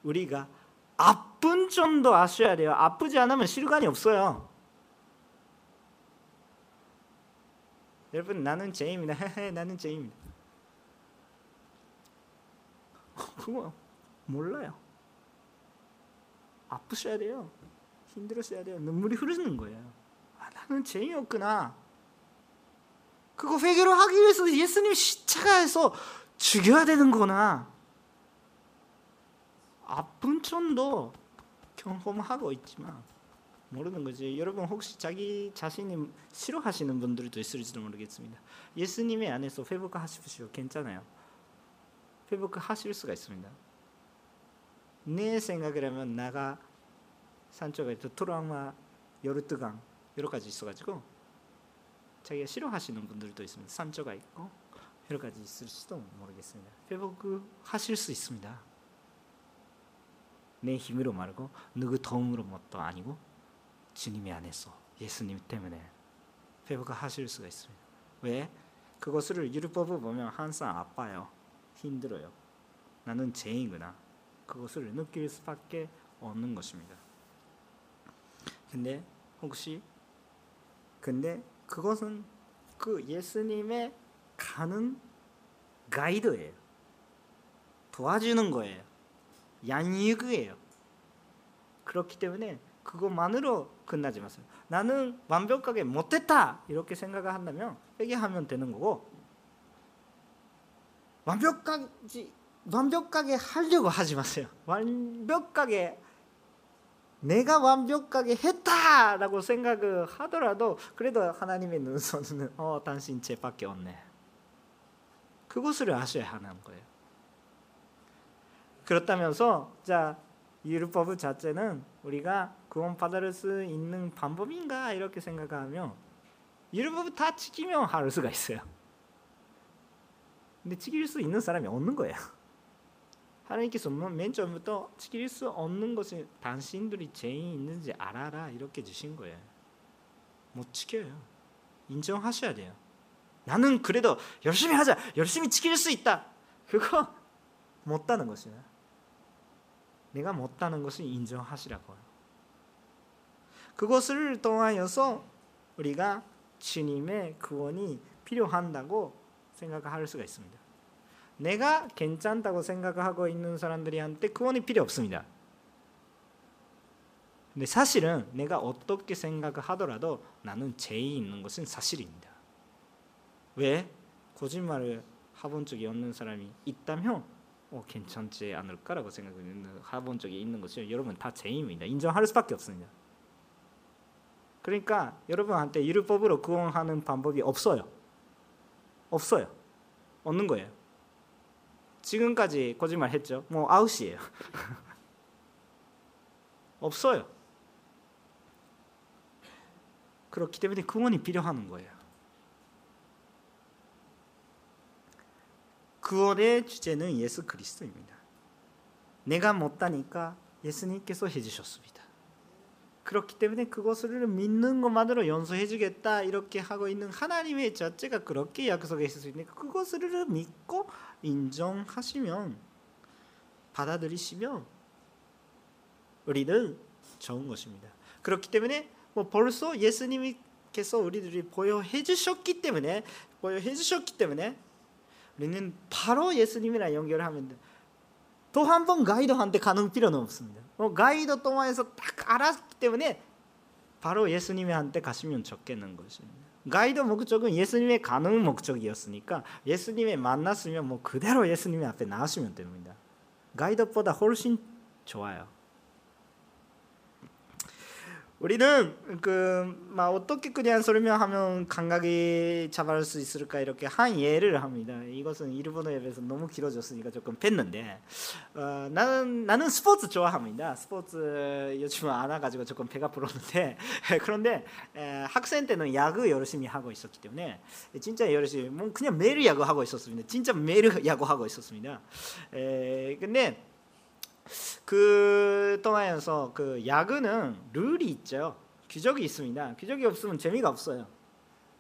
우리가 아픈 정도 아셔야 돼요. 아프지 않으면 실관이 없어요. 여러분 나는 죄입니다. 나는 죄입니다. 그거 몰라요. 아프셔야 돼요. 힘들었어야 돼요. 눈물이 흐르는 거예요. 나는 죄인이었구나. 그거 회개를 하기 위해서 예수님 십자가에서 죽여야 되는 거나 아픈 점도 경험하고 있지만 모르는 거지. 여러분 혹시 자기 자신이 싫어하시는 분들도 있을지도 모르겠습니다. 예수님의 안에서 회복하십시오. 괜찮아요. 회복하실 수가 있습니다. 내 생각이라면 나가 산쪽에 트라우마 열뜨강 여러 가지 있어가지고 자기가 싫어하시는 분들도 있습니다. 산조가 있고 여러 가지 있을지도 모르겠습니다. 회복 하실 수 있습니다. 내 힘으로 말고 누구 도움으로 것도 아니고 주님의 안에서 예수님 때문에 회복하실 수가 있습니다. 왜? 그것을 율법을 보면 항상 아파요. 힘들어요. 나는 죄인구나. 그것을 느낄 수밖에 없는 것입니다. 근데 혹시 근데 그것은 그 예수님의 가는 가이드예요. 도와주는 거예요. 양육이에요. 그렇기 때문에 그것만으로 끝나지 마세요. 나는 완벽하게 못했다 이렇게 생각을 한다면 회개하면 되는 거고 완벽하지 완벽하게 하려고 하지 마세요. 완벽하게 내가 완벽하게 했다라고 생각을 하더라도 그래도 하나님의 눈선은 어 당신 죄밖에 없네. 그것을 아셔야 하는 거예요. 그렇다면서 자 율법 자체는 우리가 구원받을 수 있는 방법인가 이렇게 생각하면 율법 다 지키면 할 수가 있어요. 근데 지킬 수 있는 사람이 없는 거예요. 하나님께서 맨 처음부터 지킬 수 없는 것이 당신들이 죄인 있는지 알아라 이렇게 주신 거예요. 못 지켜요. 인정하셔야 돼요. 나는 그래도 열심히 하자. 열심히 지킬 수 있다. 그거 못다는 것이야. 내가 못다는 것을 인정하시라고요. 그것을 통하여서 우리가 주님의 구원이 필요한다고 생각할 수가 있습니다. 내가 괜찮다고 생각하고 있는 사람들이 한테 구원이 필요 없습니다. 근데 사실은 내가 어떻게 생각을 하더라도 나는 죄이 있는 것은 사실입니다. 왜 거짓말을 해본 적이 없는 사람이 있다면 어, 괜찮지 않을까라고 생각하는 해본 적이 있는 것이 여러분 다 죄입니다. 인정할 수밖에 없습니다. 그러니까 여러분한테 율법으로 구원하는 방법이 없어요. 없어요. 없는 거예요. 지금까지 거짓말 했죠. 뭐 아웃이에요. 없어요. 그렇기 때문에 구원이 필요한 거예요. 구원의 주제는 예수 그리스도입니다. 내가 못하니까 예수님께서 해주셨습니다. 그렇기 때문에 그것을 믿는 것만으로 용서해주겠다 이렇게 하고 있는 하나님의 자체가 그렇게 약속했을 수 있으니까 그것을 믿고 인정하시면 받아들이시면 우리는 좋은 것입니다. 그렇기 때문에 뭐 벌써 예수님께서 우리들이 보여해 주셨기 때문에 보여해 주셨기 때문에 우리는 바로 예수님이랑 연결하면 돼. 또한 번 가이드한테 가는 필요는 없습니다. 뭐 가이드 통해서 딱 알았기 때문에 바로 예수님한테 가시면 좋겠는 것입니다. 가이드 목적은 예수님의 가는 목적이었으니까 예수님의 만났으면 뭐 그대로 예수님의 앞에 나가시면 됩니다. 가이드보다 훨씬 좋아요. 우리는 그막 어떻게 그냥 설명하면 감각이 잡을 수 있을까 이렇게 한 예를 합니다. 이것은 일본어에 비해서 너무 길어졌으니까 조금 뺐는데 어, 나는 나는 스포츠 좋아합니다. 스포츠 요즘 안 와가지고 조금 배가 불렀는데 그런데 에, 학생 때는 야구 열심히 하고 있었기 때문에 진짜 열심히 뭐 그냥 매일 야구 하고 있었습니다. 진짜 매일 야구 하고 있었습니다. 에, 근데 그 동안에서 그 야구는 룰이 있죠. 규정이 있습니다. 규정이 없으면 재미가 없어요.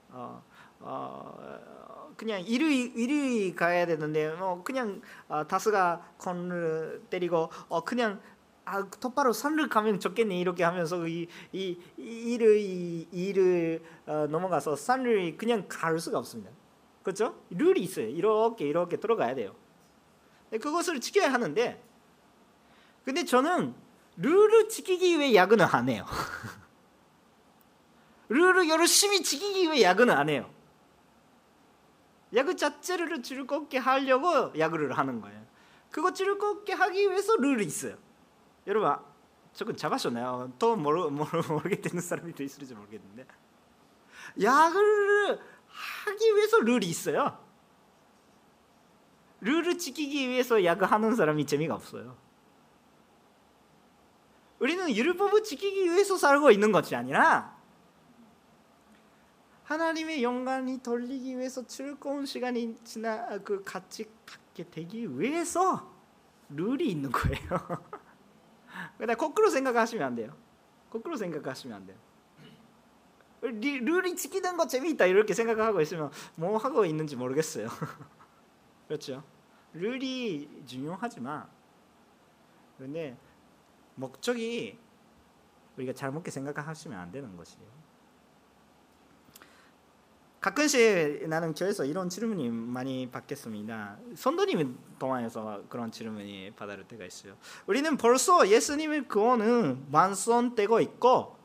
어, 어, 그냥 1위 1위 가야 되는데 뭐 그냥 어, 다스가 건을 때리고 어 그냥 아 똑바로 산을 가면 좋겠네 이렇게 하면서 이 이 이를 이를 어, 넘어가서 산을 그냥 갈 수가 없습니다. 그렇죠? 룰이 있어요. 이렇게 이렇게 들어가야 돼요. 그것을 지켜야 하는데 근데 저는 룰을 지키기 위해 야근을 안 해요. 룰을 열심히 지키기 위해 야근을 안 해요. 야구 자체를 즐겁게 하려고 야구를 하는 거예요. 그거 즐겁게 하기 위해서 룰이 있어요. 여러분 조금 잡았었나요? 또 모르, 모르, 모르겠는 사람이 더 있을지 모르겠는데 야구를 하기 위해서 룰이 있어요. 룰을 지키기 위해서 야구하는 사람이 재미가 없어요. 우리는 율법을 지키기 위해서 살고 있는 것이 아니라 하나님의 영광이 돌리기 위해서 즐거운 시간이 지나 그 같이 갖게 되기 위해서 룰이 있는 거예요. 그러니까 거꾸로 생각하시면 안 돼요. 거꾸로 생각하시면 안 돼요. 룰이 지키는 거 재미있다 이렇게 생각하고 있으면 뭐 하고 있는지 모르겠어요. 그렇죠? 룰이 중요하지만 근데 목적이 우리가 잘못게 생각하시면 안 되는 것이에요. 가끔씩 나는 교회에서 이런 질문이 많이 받겠습니다. 선도님 동안에서 그런 질문이 받을 때가 있어요. 우리는 벌써 예수님의 구원은 완성되고 있고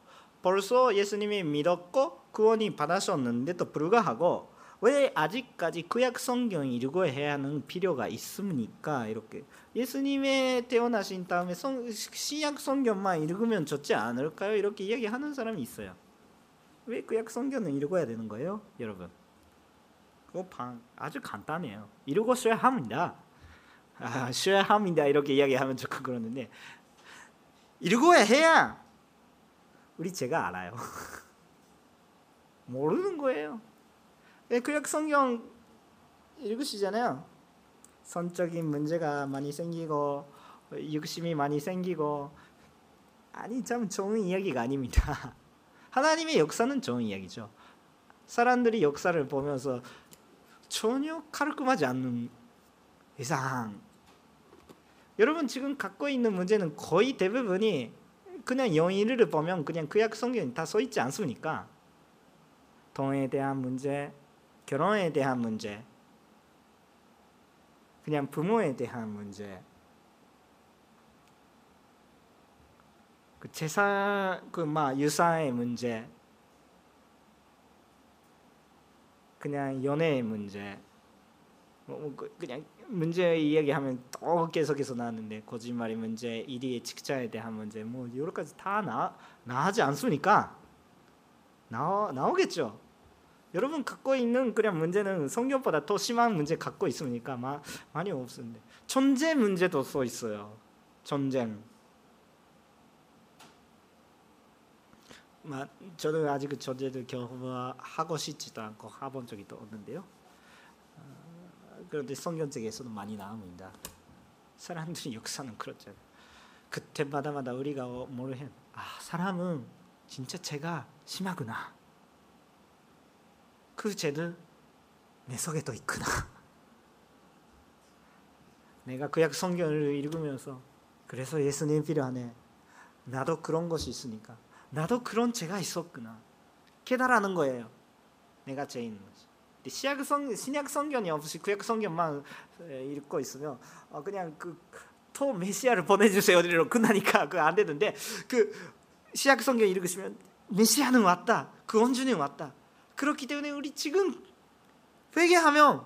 벌써 예수님이 믿었고 구원이 받으셨는데도 불구하고 왜 아직까지 구약 성경 읽어야 하는 필요가 있습니까? 이렇게 예수님의 태어나신 다음에 성, 신약 성경만 읽으면 좋지 않을까요? 이렇게 이야기하는 사람이 있어요. 왜 구약 성경은 읽어야 되는 거예요, 여러분? 그거 아주 간단해요. 읽으셔야 합니다. 아, 쉬어야 합니다. 이렇게 이야기하면 조금 그러는데 읽어야 해야 우리 제가 알아요. 모르는 거예요. 구약 성경 읽으시잖아요. 성적인 문제가 많이 생기고 욕심이 많이 생기고 아니 참 좋은 이야기가 아닙니다. 하나님의 역사는 좋은 이야기죠. 사람들이 역사를 보면서 전혀 깔끔하지 않는 이상 여러분 지금 갖고 있는 문제는 거의 대부분이 그냥 영의를 보면 그냥 구약 성경에 다써 있지 않습니까? 돈에 대한 문제, 결혼에 대한 문제, 그냥 부모에 대한 문제, 그 재산 그막 유산의 문제 그냥 연애의 문제 뭐, 뭐 그, 그냥 문제 이야기하면 또 계속해서 나왔는데 거짓말의 문제, 일의 직장에 대한 문제 뭐 여러 가지 다 나, 나하지 않습니까? 나 나오겠죠. 여러분 갖고 있는 그냥 문제는 성경보다 더 심한 문제 갖고 있으니까 마, 많이 없는데 전쟁 문제도 써 있어요. 전쟁. 마, 저는 아직 그 전쟁을 경험하고 싶지도 않고 해본 적이 또 없는데요. 어, 그런데 성경책에서도 많이 나옵니다. 사람들이 역사는 그렇잖아요. 그때마다마다 우리가 모르hen 아 사람은 진짜 죄가 심하구나. 그 죄는 내 속에도 있구나. 내가 구약 성경을 읽으면서 그래서 예수님 필요하네. 나도 그런 것이 있으니까 나도 그런 죄가 있었구나 깨달아는 거예요. 내가 죄인. 시약 성 신약 성경이 없이 구약 성경만 읽고 있으면 어, 그냥 그토 메시아를 보내주세요로 끝나니까 그 안 되는데 그 시약 성경 읽으시면 메시아는 왔다. 그 원주는 왔다. 그렇기 때문에 우리 지금 회개하면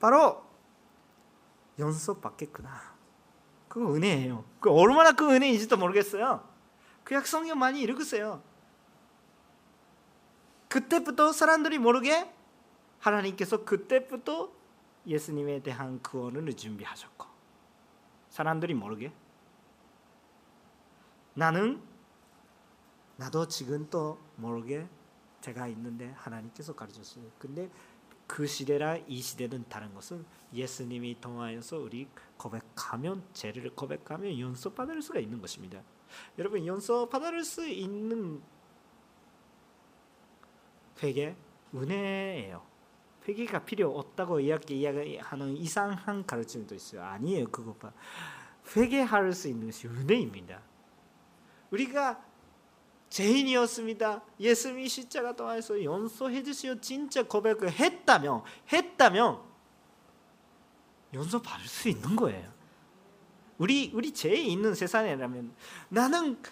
바로 연속 받겠구나. 그 은혜예요. 그 얼마나 그 은혜인지도 모르겠어요. 그약 성경 많이 읽으세요. 그때부터 사람들이 모르게 하나님께서 그때부터 예수님에 대한 구원을 준비하셨고 사람들이 모르게 나는 나도 지금 또 모르게 제가 있는데 하나님께서 가르쳤어요. 근데 그 시대랑 이 시대는 다른 것은 예수님이 통하여서 우리 고백하면 죄를 고백하면 용서 받을 수가 있는 것입니다. 여러분 용서 받을 수 있는 회개 은혜예요. 회개가 필요 없다고 이야기하는 이상한 가르침도 있어요. 아니에요. 그것봐. 회개할 수 있는 것이 은혜입니다. 우리가 죄인이었습니다. 예수님이 십자가 통해서 용서해 주시오 진짜 고백을 했다면 했다면 용서 받을 수 있는 거예요. 우리 우리 죄 있는 세상이라면 나는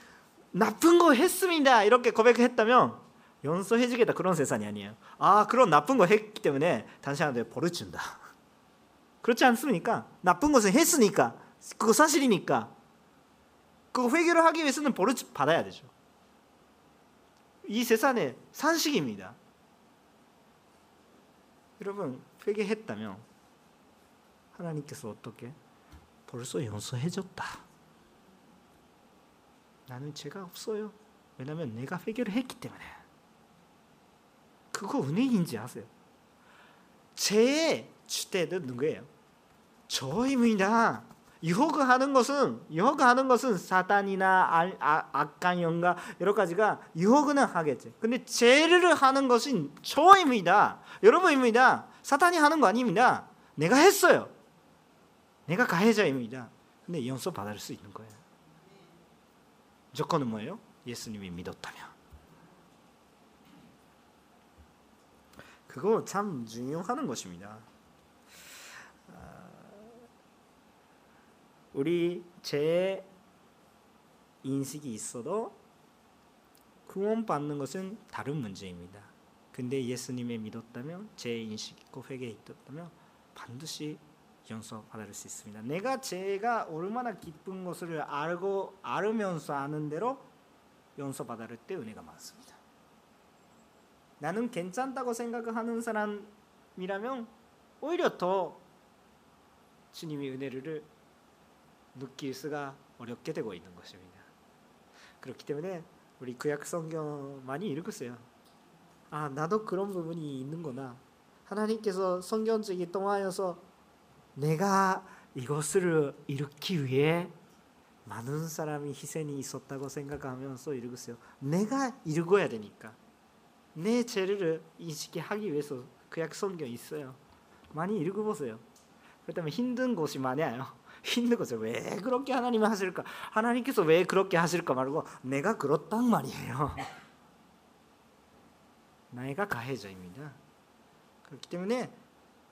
나쁜 거 했습니다. 이렇게 고백했다면 용서해 주겠다 그런 세상이 아니에요. 아, 그런 나쁜 거 했기 때문에 당신한테 벌을 준다. 그렇지 않습니까? 나쁜 것을 했으니까 그거 사실이니까 그 회개를 하기 위해서는 벌을 받아야 되죠. 이 세상의 산식입니다. 여러분 회개했다면 하나님께서 어떻게 벌써 용서해줬다. 나는 죄가 없어요. 왜냐하면 내가 회개를 했기 때문에. 그거 은혜인지 아세요? 죄의 주대는 누구예요? 저입니다. 유혹을 하는 것은 유혹을 하는 것은 사단이나 아, 아, 악한 영가 여러 가지가 유혹은 하겠지. 근데 죄를 하는 것은 저입니다. 여러분입니다. 사단이 하는 거 아닙니다. 내가 했어요. 내가 가해자입니다. 근데 용서 받을 수 있는 거예요. 조건은 뭐예요? 예수님이 믿었다면. 그거 참 중요한 것입니다. 우리 제 인식이 있어도 구원받는 것은 다른 문제입니다. 근데 예수님의 믿었다면 제 인식 있고 회개 있었다면 반드시 용서 받을 수 있습니다. 내가 제가 얼마나 기쁜 것을 알고 알으면서 아는 대로 용서 받을 때 은혜가 많습니다. 나는 괜찮다고 생각하는 사람이라면 오히려 더 주님의 은혜를 느낄 수가 어렵게 되고 있는 것입니다. 그렇기 때문에 우리 구약 성경 많이 읽으세요. 아 나도 그런 부분이 있는구나. 하나님께서 성경책이 통하여서 내가 이것을 이루기 위해 많은 사람이 희생이 있었다고 생각하면서 읽으세요. 내가 읽어야 되니까 내 죄를 인식하기 위해서 구약 성경 있어요. 많이 읽어보세요. 그렇다면 힘든 곳이 많아요. 힘든 거죠. 왜 그렇게 하나님이 하실까? 하나님께서 왜 그렇게 하실까 말고 내가 그렇단 말이에요. 내가 가해자입니다. 그렇기 때문에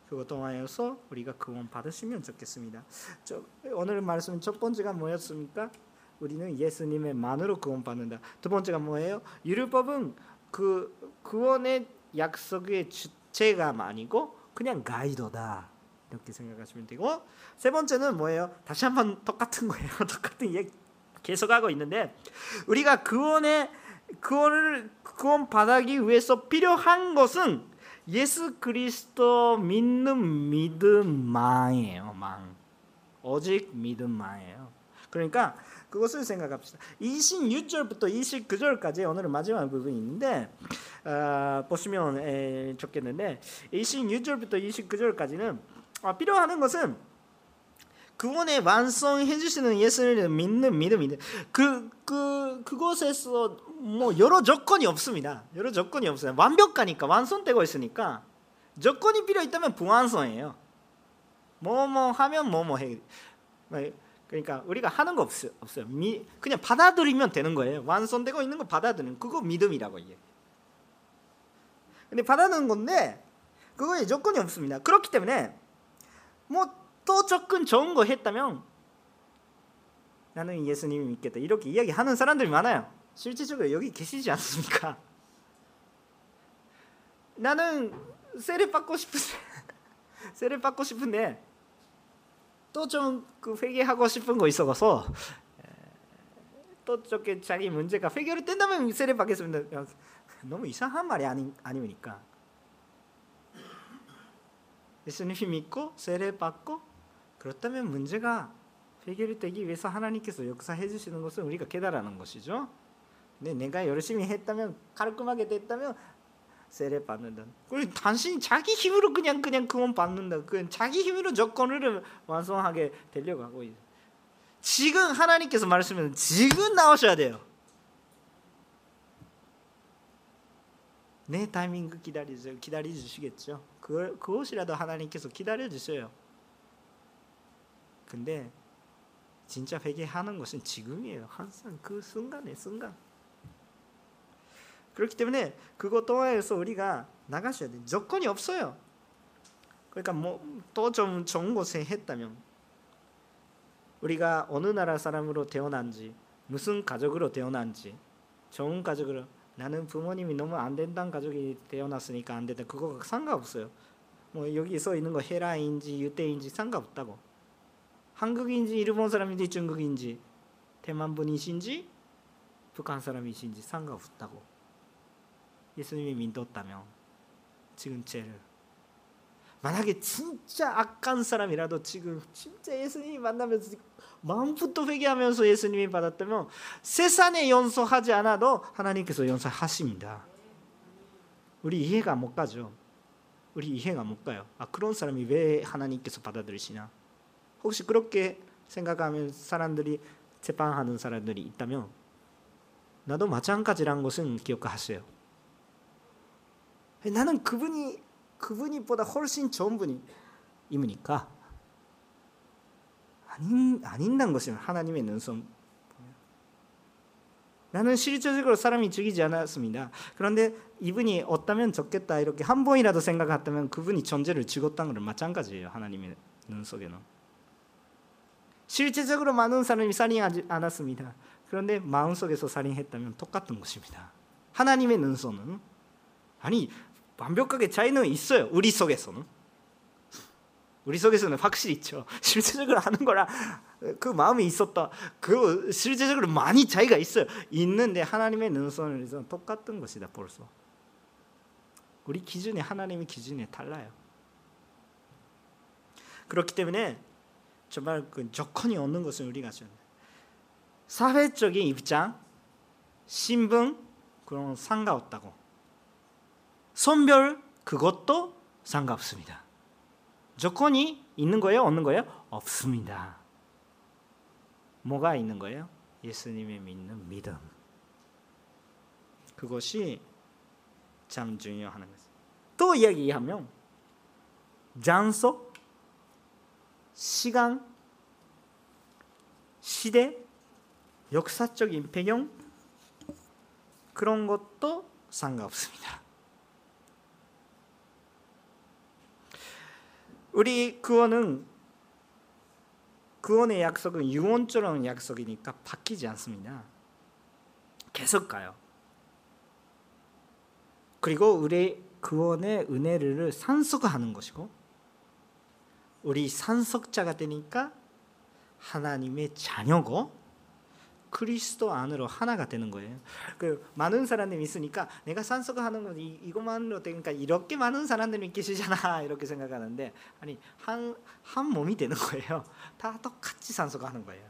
그것 통하여서 우리가 구원 받으시면 좋겠습니다. 저, 오늘 말씀 첫 번째가 뭐였습니까? 우리는 예수님의 만으로 구원받는다. 두 번째가 뭐예요? 율법은 그 구원의 약속의 주체가 아니고 그냥 가이드다. 이렇게 생각하시면 되고 세 번째는 뭐예요? 다시 한번 똑같은 거예요. 똑같은 얘기 계속하고 있는데 우리가 구원의 구원을 구원 받기 위해서 필요한 것은 예수 그리스도 믿는 믿음만이에요. 만 오직 믿음만이에요. 그러니까 그것을 생각합시다. 26절부터 29절까지 오늘은 마지막 부분이 있는데 어, 보시면 에, 좋겠는데 26절부터 29절까지는 어, 필요한 것은 구원의 완성해 주시는 예수를 믿는 믿음인데 그, 그, 그곳에서 뭐 여러 조건이 없습니다. 여러 조건이 없어요. 완벽하니까 완성되고 있으니까 조건이 필요 있다면 부완성이에요. 뭐뭐 하면 뭐뭐 해. 그러니까 우리가 하는 거 없어요. 없어요. 미, 그냥 받아들이면 되는 거예요. 완성되고 있는 거 받아들이는 그거 믿음이라고 이게. 근데 받아들는 건데 그거에 조건이 없습니다. 그렇기 때문에 뭐또 조금 좋은 거 했다면 나는 예수님이 믿겠다 이렇게 이야기하는 사람들이 많아요. 실질적으로 여기 계시지 않습니까? 나는 세례 받고 싶은데 세례 받고 싶은데 또 좀 그 회개하고 싶은 거 있어서 또 저게 자기 문제가 해결이 된다면 세례 받겠습니다. 너무 이상한 말이 아니 아니니까 예수님이 믿고 세례 받고 그렇다면 문제가 해결이 되기 위해서 하나님께서 역사해 주시는 것은 우리가 깨달아는 것이죠. 근데 내가 열심히 했다면 깔끔하게 됐다면 세례 받는다. 그리고 단순히 자기 힘으로 그냥 그냥 그만 받는다. 그 자기 힘으로 조건을 완성하게 되려고 하고 있어. 지금 하나님께서 말씀은 지금 나오셔야 돼요. 내 타이밍 기다리죠. 기다려 주시겠죠. 그 그것이라도 하나님께서 기다려 주셔요. 근데 진짜 회개하는 것은 지금이에요. 항상 그 순간에 순간. 그렇기 때문에 그것 통해서 우리가 나가셔야 돼. 조건이 없어요. 그러니까 뭐 또 좀 좋은 곳에 했다면 우리가 어느 나라 사람으로 태어난지 무슨 가족으로 태어난지 좋은 가족으로 나는 부모님이 너무 안 된다는 가족이 태어났으니까 안 된다. 그거 상관없어요. 뭐 여기 서 있는 거 헤라인지 유대인지 상관없다고. 한국인지 일본 사람인지 중국인지 대만 분이신지 북한 사람이신지 상관없다고. 예수님이 믿었다면 지금 죄를 만약에 진짜 악한 사람이라도 지금 진짜 예수님이 만나면서 마음부터 회개하면서 예수님이 받았다면 세상에 용서하지 않아도 하나님께서 용서하십니다. 우리 이해가 못 가죠. 우리 이해가 못 가요. 아 그런 사람이 왜 하나님께서 받아들이시나? 혹시 그렇게 생각하면 사람들이 재판하는 사람들이 있다면 나도 마찬가지란 것은 기억하세요. 나는 그분이 그분이보다 훨씬 좋은 분이니까 아닌 아닌다는 것이 하나님의 눈썹. 나는 실질적으로 사람이 죽이지 않았습니다. 그런데 이분이 어다면 적겠다 이렇게 한 번이라도 생각했다면 그분이 존재를 죽었다는 건 마찬가지예요. 하나님의 눈속에는. 실제적으로 많은 사람이 살인하지 않았습니다. 그런데 마음속에서 살인했다면 똑같은 것입니다. 하나님의 눈속은 아니 완벽하게 차이는 있어요. 우리 속에서는. 우리 속에서는 확실히 있죠. 실제적으로 하는 거랑 그 마음이 있었다. 그 실제적으로 많이 차이가 있어요. 있는데 하나님의 눈선에서 똑같은 것이다 벌써. 우리 기준이 하나님의 기준이 달라요. 그렇기 때문에 정말 그 조건이 없는 것은 우리가 좀 사회적인 입장, 신분 그런 상관없다고. 선별 그것도 상관없습니다. 조건이 있는 거예요? 없는 거예요? 없습니다. 뭐가 있는 거예요? 예수님의 믿는 믿음. 그것이 참 중요한 것입니다. 또 이야기하면 장소, 시간, 시대, 역사적인 배경 그런 것도 상관없습니다. 우리 구원은 구원의 약속은 유언처럼 약속이니까 바뀌지 않습니다. 계속 가요. 그리고 우리 구원의 은혜를 산속하는 것이고 우리 산속자가 되니까 하나님의 자녀고 그리스도 안으로 하나가 되는 거예요. 그 많은 사람들이 있으니까 내가 산소가 하는 건 이, 이것만으로 되니까 이렇게 많은 사람들이 계시잖아 이렇게 생각하는데 아니 한 한 몸이 되는 거예요. 다 똑같이 산소가 하는 거예요.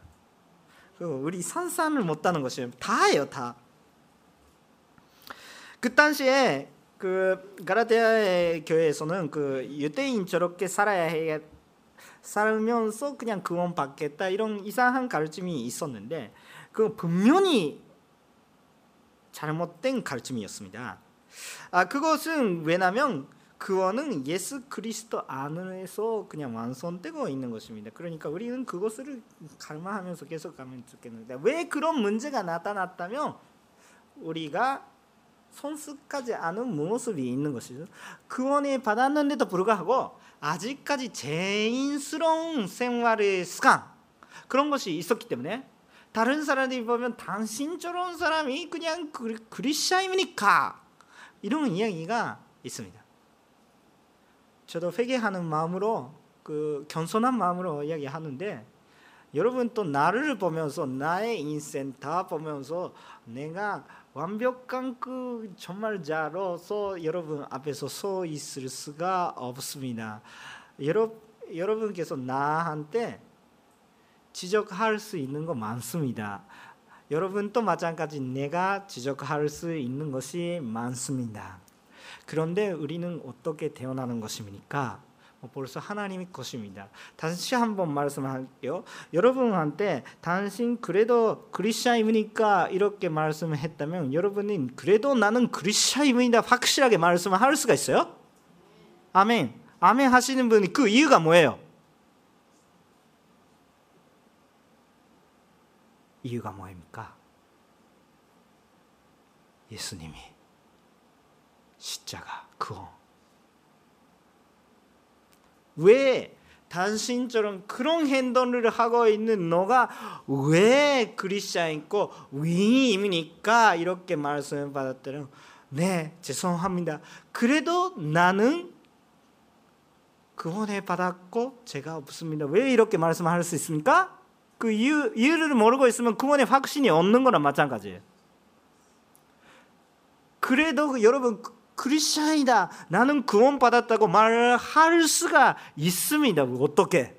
그 우리 산산을 못하는 것이 다예요 다. 그 당시에 그 가라데아의 교회에서는 그 유대인 저렇게 살아야 해 살면서 그냥 구원 받겠다 이런 이상한 가르침이 있었는데 그 분명히 잘못된 가르침이었습니다. 아 그것은 왜냐하면 그거는 예수 그리스도 안에서 그냥 완성되고 있는 것입니다. 그러니까 우리는 그것을 갈망하면서 계속 가면 좋겠는데 왜 그런 문제가 나타났다면 우리가 손수까지 않은 모습이 있는 것이죠. 구원을 받았는데도 불구하고 아직까지 죄인스러운 생활의 습관 그런 것이 있었기 때문에 다른 사람들이 보면 당신처럼 사람이 그냥 그리스도입니까? 이런 이야기가 있습니다. 저도 회개하는 마음으로 그 겸손한 마음으로 이야기하는데 여러분 또 나를 보면서 나의 인생 다 보면서 내가 완벽한 그 정말 자로서 여러분 앞에서 서 있을 수가 없습니다. 여러, 여러분께서 나한테 지적할 수 있는 거 많습니다. 여러분도 마찬가지 내가 지적할 수 있는 것이 많습니다. 그런데 우리는 어떻게 태어나는 것입니까? 뭐 벌써 하나님의 것입니다. 다시 한번 말씀할게요. 여러분한테 당신 그래도 그리스도입니까? 이렇게 말씀했다면 여러분은 그래도 나는 그리스도입니다. 확실하게 말씀할 수가 있어요? 아멘. 아멘 하시는 분이 그 이유가 뭐예요? 이유가 뭐입니까? 예수님이 십자가 그거 왜 당신처럼 그런 행동을 하고 있는 너가 왜 그리스도인고 위임이니까 이렇게 말씀을 받았더니 네 죄송합니다. 그래도 나는 구원을 받았고 제가 없습니다. 왜 이렇게 말씀할 수 있습니까? 그 이유, 이유를 모르고 있으면 구원의 확신이 없는 거랑 마찬가지예요. 그래도 여러분 크리스천이다. 나는 구원 받았다고 말할 수가 있습니다. 어떻게?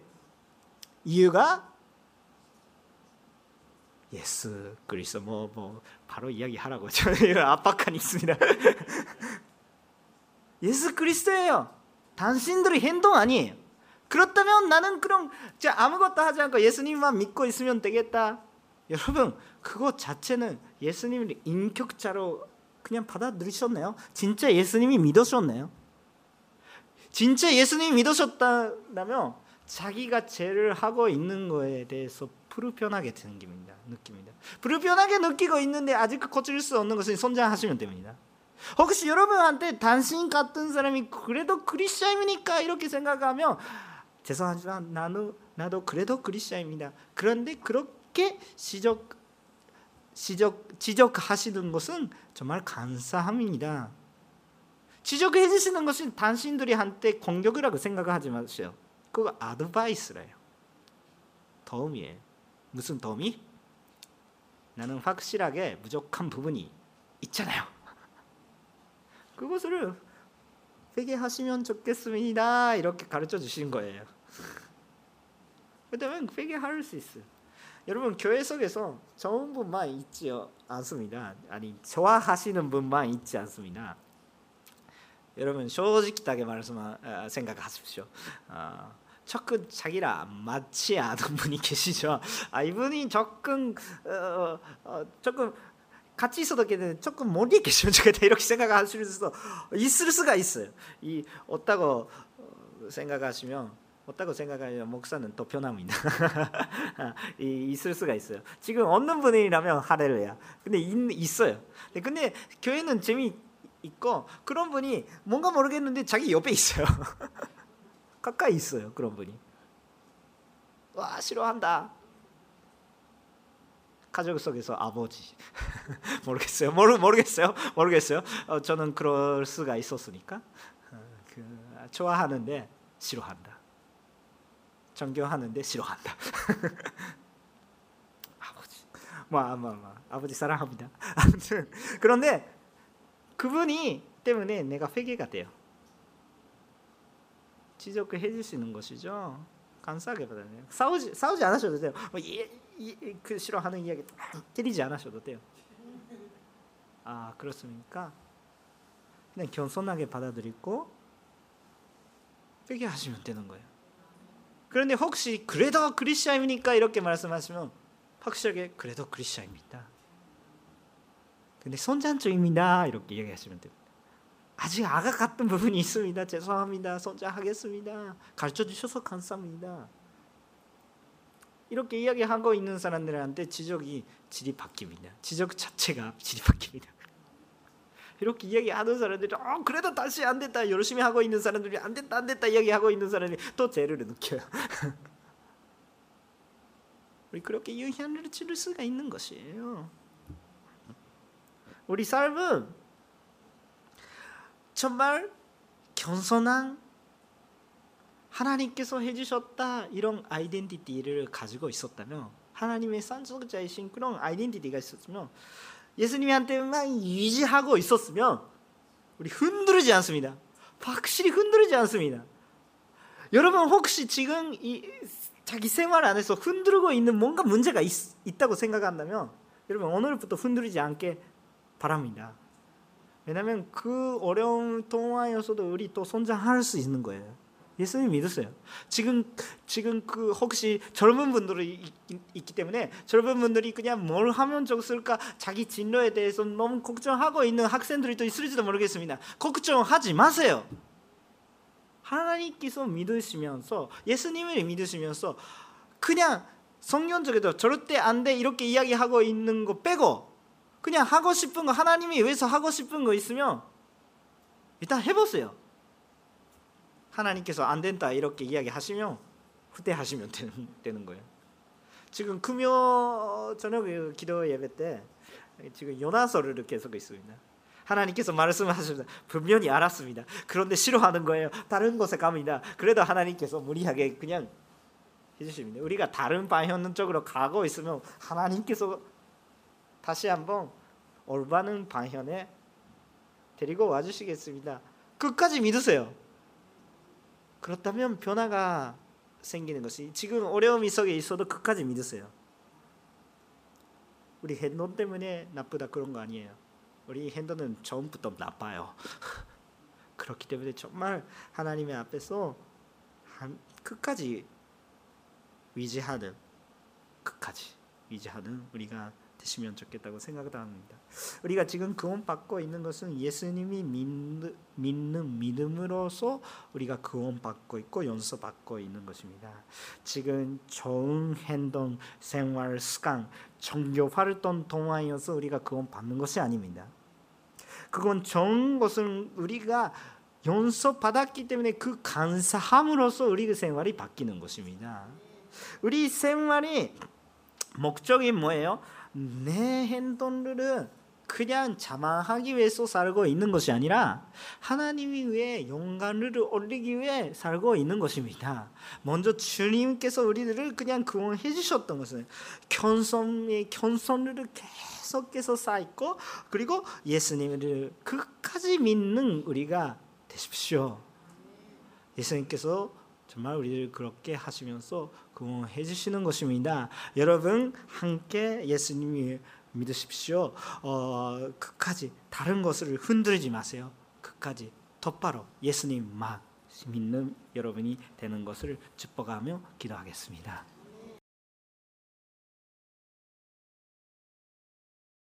이유가 예수 그리스도 뭐, 뭐 바로 이야기하라고 저는 압박感 있습니다. 예수 그리스도예요. 당신들의 행동 아니에요. 그렇다면 나는 그럼 아무것도 하지 않고 예수님만 믿고 있으면 되겠다. 여러분 그것 자체는 예수님을 인격자로 그냥 받아들이셨네요. 진짜 예수님이 믿으셨네요. 진짜 예수님이 믿으셨다면 자기가 죄를 하고 있는 거에 대해서 불편하게 느낍니다. 느낍니다. 불편하게 느끼고 있는데 아직 고칠 수 없는 것은 선장하시면 됩니다. 혹시 여러분한테 당신 같은 사람이 그래도 그리스도입니까 이렇게 생각하면 죄송하지만 나는 나도 그래도 그리스도입니다. 그런데 그렇게 지적 지적 지적하시는 것은 정말 감사합니다. 지적해 주시는 것은 당신들이 한테 공격이라고 생각하지 마세요. 그거 아드바이스래요. 도움이에요. 무슨 도움이? 나는 확실하게 부족한 부분이 있잖아요. 그것을 회개하시면 좋겠습니다. 이렇게 가르쳐 주신 거예요. 그다음에 회개 할 수 있어요. 여러분 교회 속에서 좋은 분만 있지 않습니다. 아니 좋아하시는 분만 있지 않습니다. 여러분 솔직하게 말씀 아, 생각하십시오. 어, 조금 자기랑 맞지 않은 분이 계시죠. 아 이분이 조금 어, 어, 조금 같이 있어도 조금 멀리 계시면 좋겠다 이렇게 생각하실 수 있을 수가 있어요. 이 어다고 생각하시면 어다고 생각하면 목사는 더 편합니다. 있을 수가 있어요. 지금 없는 분이라면 하렐루야. 근데 있, 어요 근데 교회는 재미 있고 그런 분이 뭔가 모르겠는데 자기 옆에 있어요. 가까이 있어요. 그런 분이. 와 싫어한다. 가족 속에서 아버지 모르겠어요. 모르 모르겠어요. 모르겠어요. 어, 저는 그럴 수가 있었으니까 어, 그, 좋아하는데 싫어한다. 존경하는데 싫어한다. 아버지, 뭐, 뭐, 뭐, 아버지 사랑합니다. 아무튼 그런데 그분이 때문에 내가 회개가 돼요. 지적해 주시는 것이죠. 감사하게 받아요. 싸우지 싸우지 않으셔도 돼요. 뭐 이, 이, 그 싫어하는 이야기 때리지 않으셔도 돼요. 아 그렇습니까? 그냥 겸손하게 받아들이고 회개하시면 되는 거예요. 그런데 혹시 그래도 그리스도입니까 이렇게 말씀하시면 확실하게 그래도 그리스도입니다. 근데 손잔증입니다 이렇게 얘기하시면 됩니다. 아직 아가 같은 부분이 있습니다. 죄송합니다. 손자하겠습니다. 가르쳐 주셔서 감사합니다. 이렇게 이야기하고 있는 사람들한테 지적이 질이 바뀝니다. 지적 자체가 질이 바뀝니다. 이렇게 이야기하는 사람들이 어, 그래도 다시 안 됐다 열심히 하고 있는 사람들이 안 됐다 안 됐다 이야기하고 있는 사람이 또 죄를 느껴요. 우리 그렇게 유희를 치를 수가 있는 것이에요. 우리 삶은 정말 겸손한 하나님께서 해주셨다 이런 아이덴티티를 가지고 있었다면 하나님의 산속자이신 그런 아이덴티티가 있었으면 예수님한테만 유지하고 있었으면 우리 흔들리지 않습니다. 확실히 흔들리지 않습니다. 여러분 혹시 지금 이 자기 생활 안에서 흔들고 있는 뭔가 문제가 있, 있다고 생각한다면 여러분 오늘부터 흔들리지 않게 바랍니다. 왜냐하면 그 어려운 동화에서도 우리 또 성장할 수 있는 거예요. 예수님 믿으세요. 지금 지금 그 혹시 젊은 분들이 있, 기 때문에 젊은 분들이 그냥 뭘 하면 좋을까 자기 진로에 대해서 너무 걱정하고 있는 학생들이 또 있을지도 모르겠습니다. 걱정하지 마세요. 하나님께서 믿으시면서 예수님을 믿으시면서 그냥 성경적에도 절대 안 돼 이렇게 이야기하고 있는 거 빼고 그냥 하고 싶은 거 하나님이 위해서 하고 싶은 거 있으면 일단 해보세요. 하나님께서 안 된다 이렇게 이야기하시면 후퇴하시면 되는, 되는 거예요. 지금 금요 저녁 기도 예배 때 지금 요나서를 계속 있습니다. 하나님께서 말씀하셨습니다. 분명히 알았습니다. 그런데 싫어하는 거예요. 다른 곳에 갑니다. 그래도 하나님께서 무리하게 그냥 해주십니다. 우리가 다른 방향 쪽으로 가고 있으면 하나님께서 다시 한번 올바른 방향에 데리고 와주시겠습니다. 끝까지 믿으세요. 그렇다면 변화가 생기는 것이 지금 어려움이 속에 있어도 끝까지 믿으세요. 우리 행동 때문에 나쁘다 그런 거 아니에요. 우리 행동은 처음부터 나빠요. 그렇기 때문에 정말 하나님의 앞에서 한, 끝까지 위지하는 끝까지 위지하는 우리가 되시면 좋겠다고 생각을 합니다. 우리가 지금 구원 받고 있는 것은 예수님이 믿는, 믿는 믿음으로서 우리가 구원 받고 있고 용서 받고 있는 것입니다. 지금 좋은 행동, 생활 습관, 종교 활동 동안이어서 우리가 구원 받는 것이 아닙니다. 그건 좋은 것은 우리가 용서 받았기 때문에 그 감사함으로써 우리 생활이 바뀌는 것입니다. 우리 생활이 목적이 뭐예요? 내 행동들은 그냥 자만하기 위해서 살고 있는 것이 아니라 하나님이 위해 영광을 올리기 위해 살고 있는 것입니다. 먼저 주님께서 우리들을 그냥 구원해 주셨던 것은 겸손의 겸손을 계속해서 쌓고 그리고 예수님을 끝까지 믿는 우리가 되십시오. 예수님께서 정말 우리를 그렇게 하시면서 구원해 주시는 것입니다. 여러분 함께 예수님이 믿으십시오. 어, 끝까지 다른 것을 흔들지 마세요. 끝까지 똑바로 예수님만 믿는 여러분이 되는 것을 축복하며 기도하겠습니다.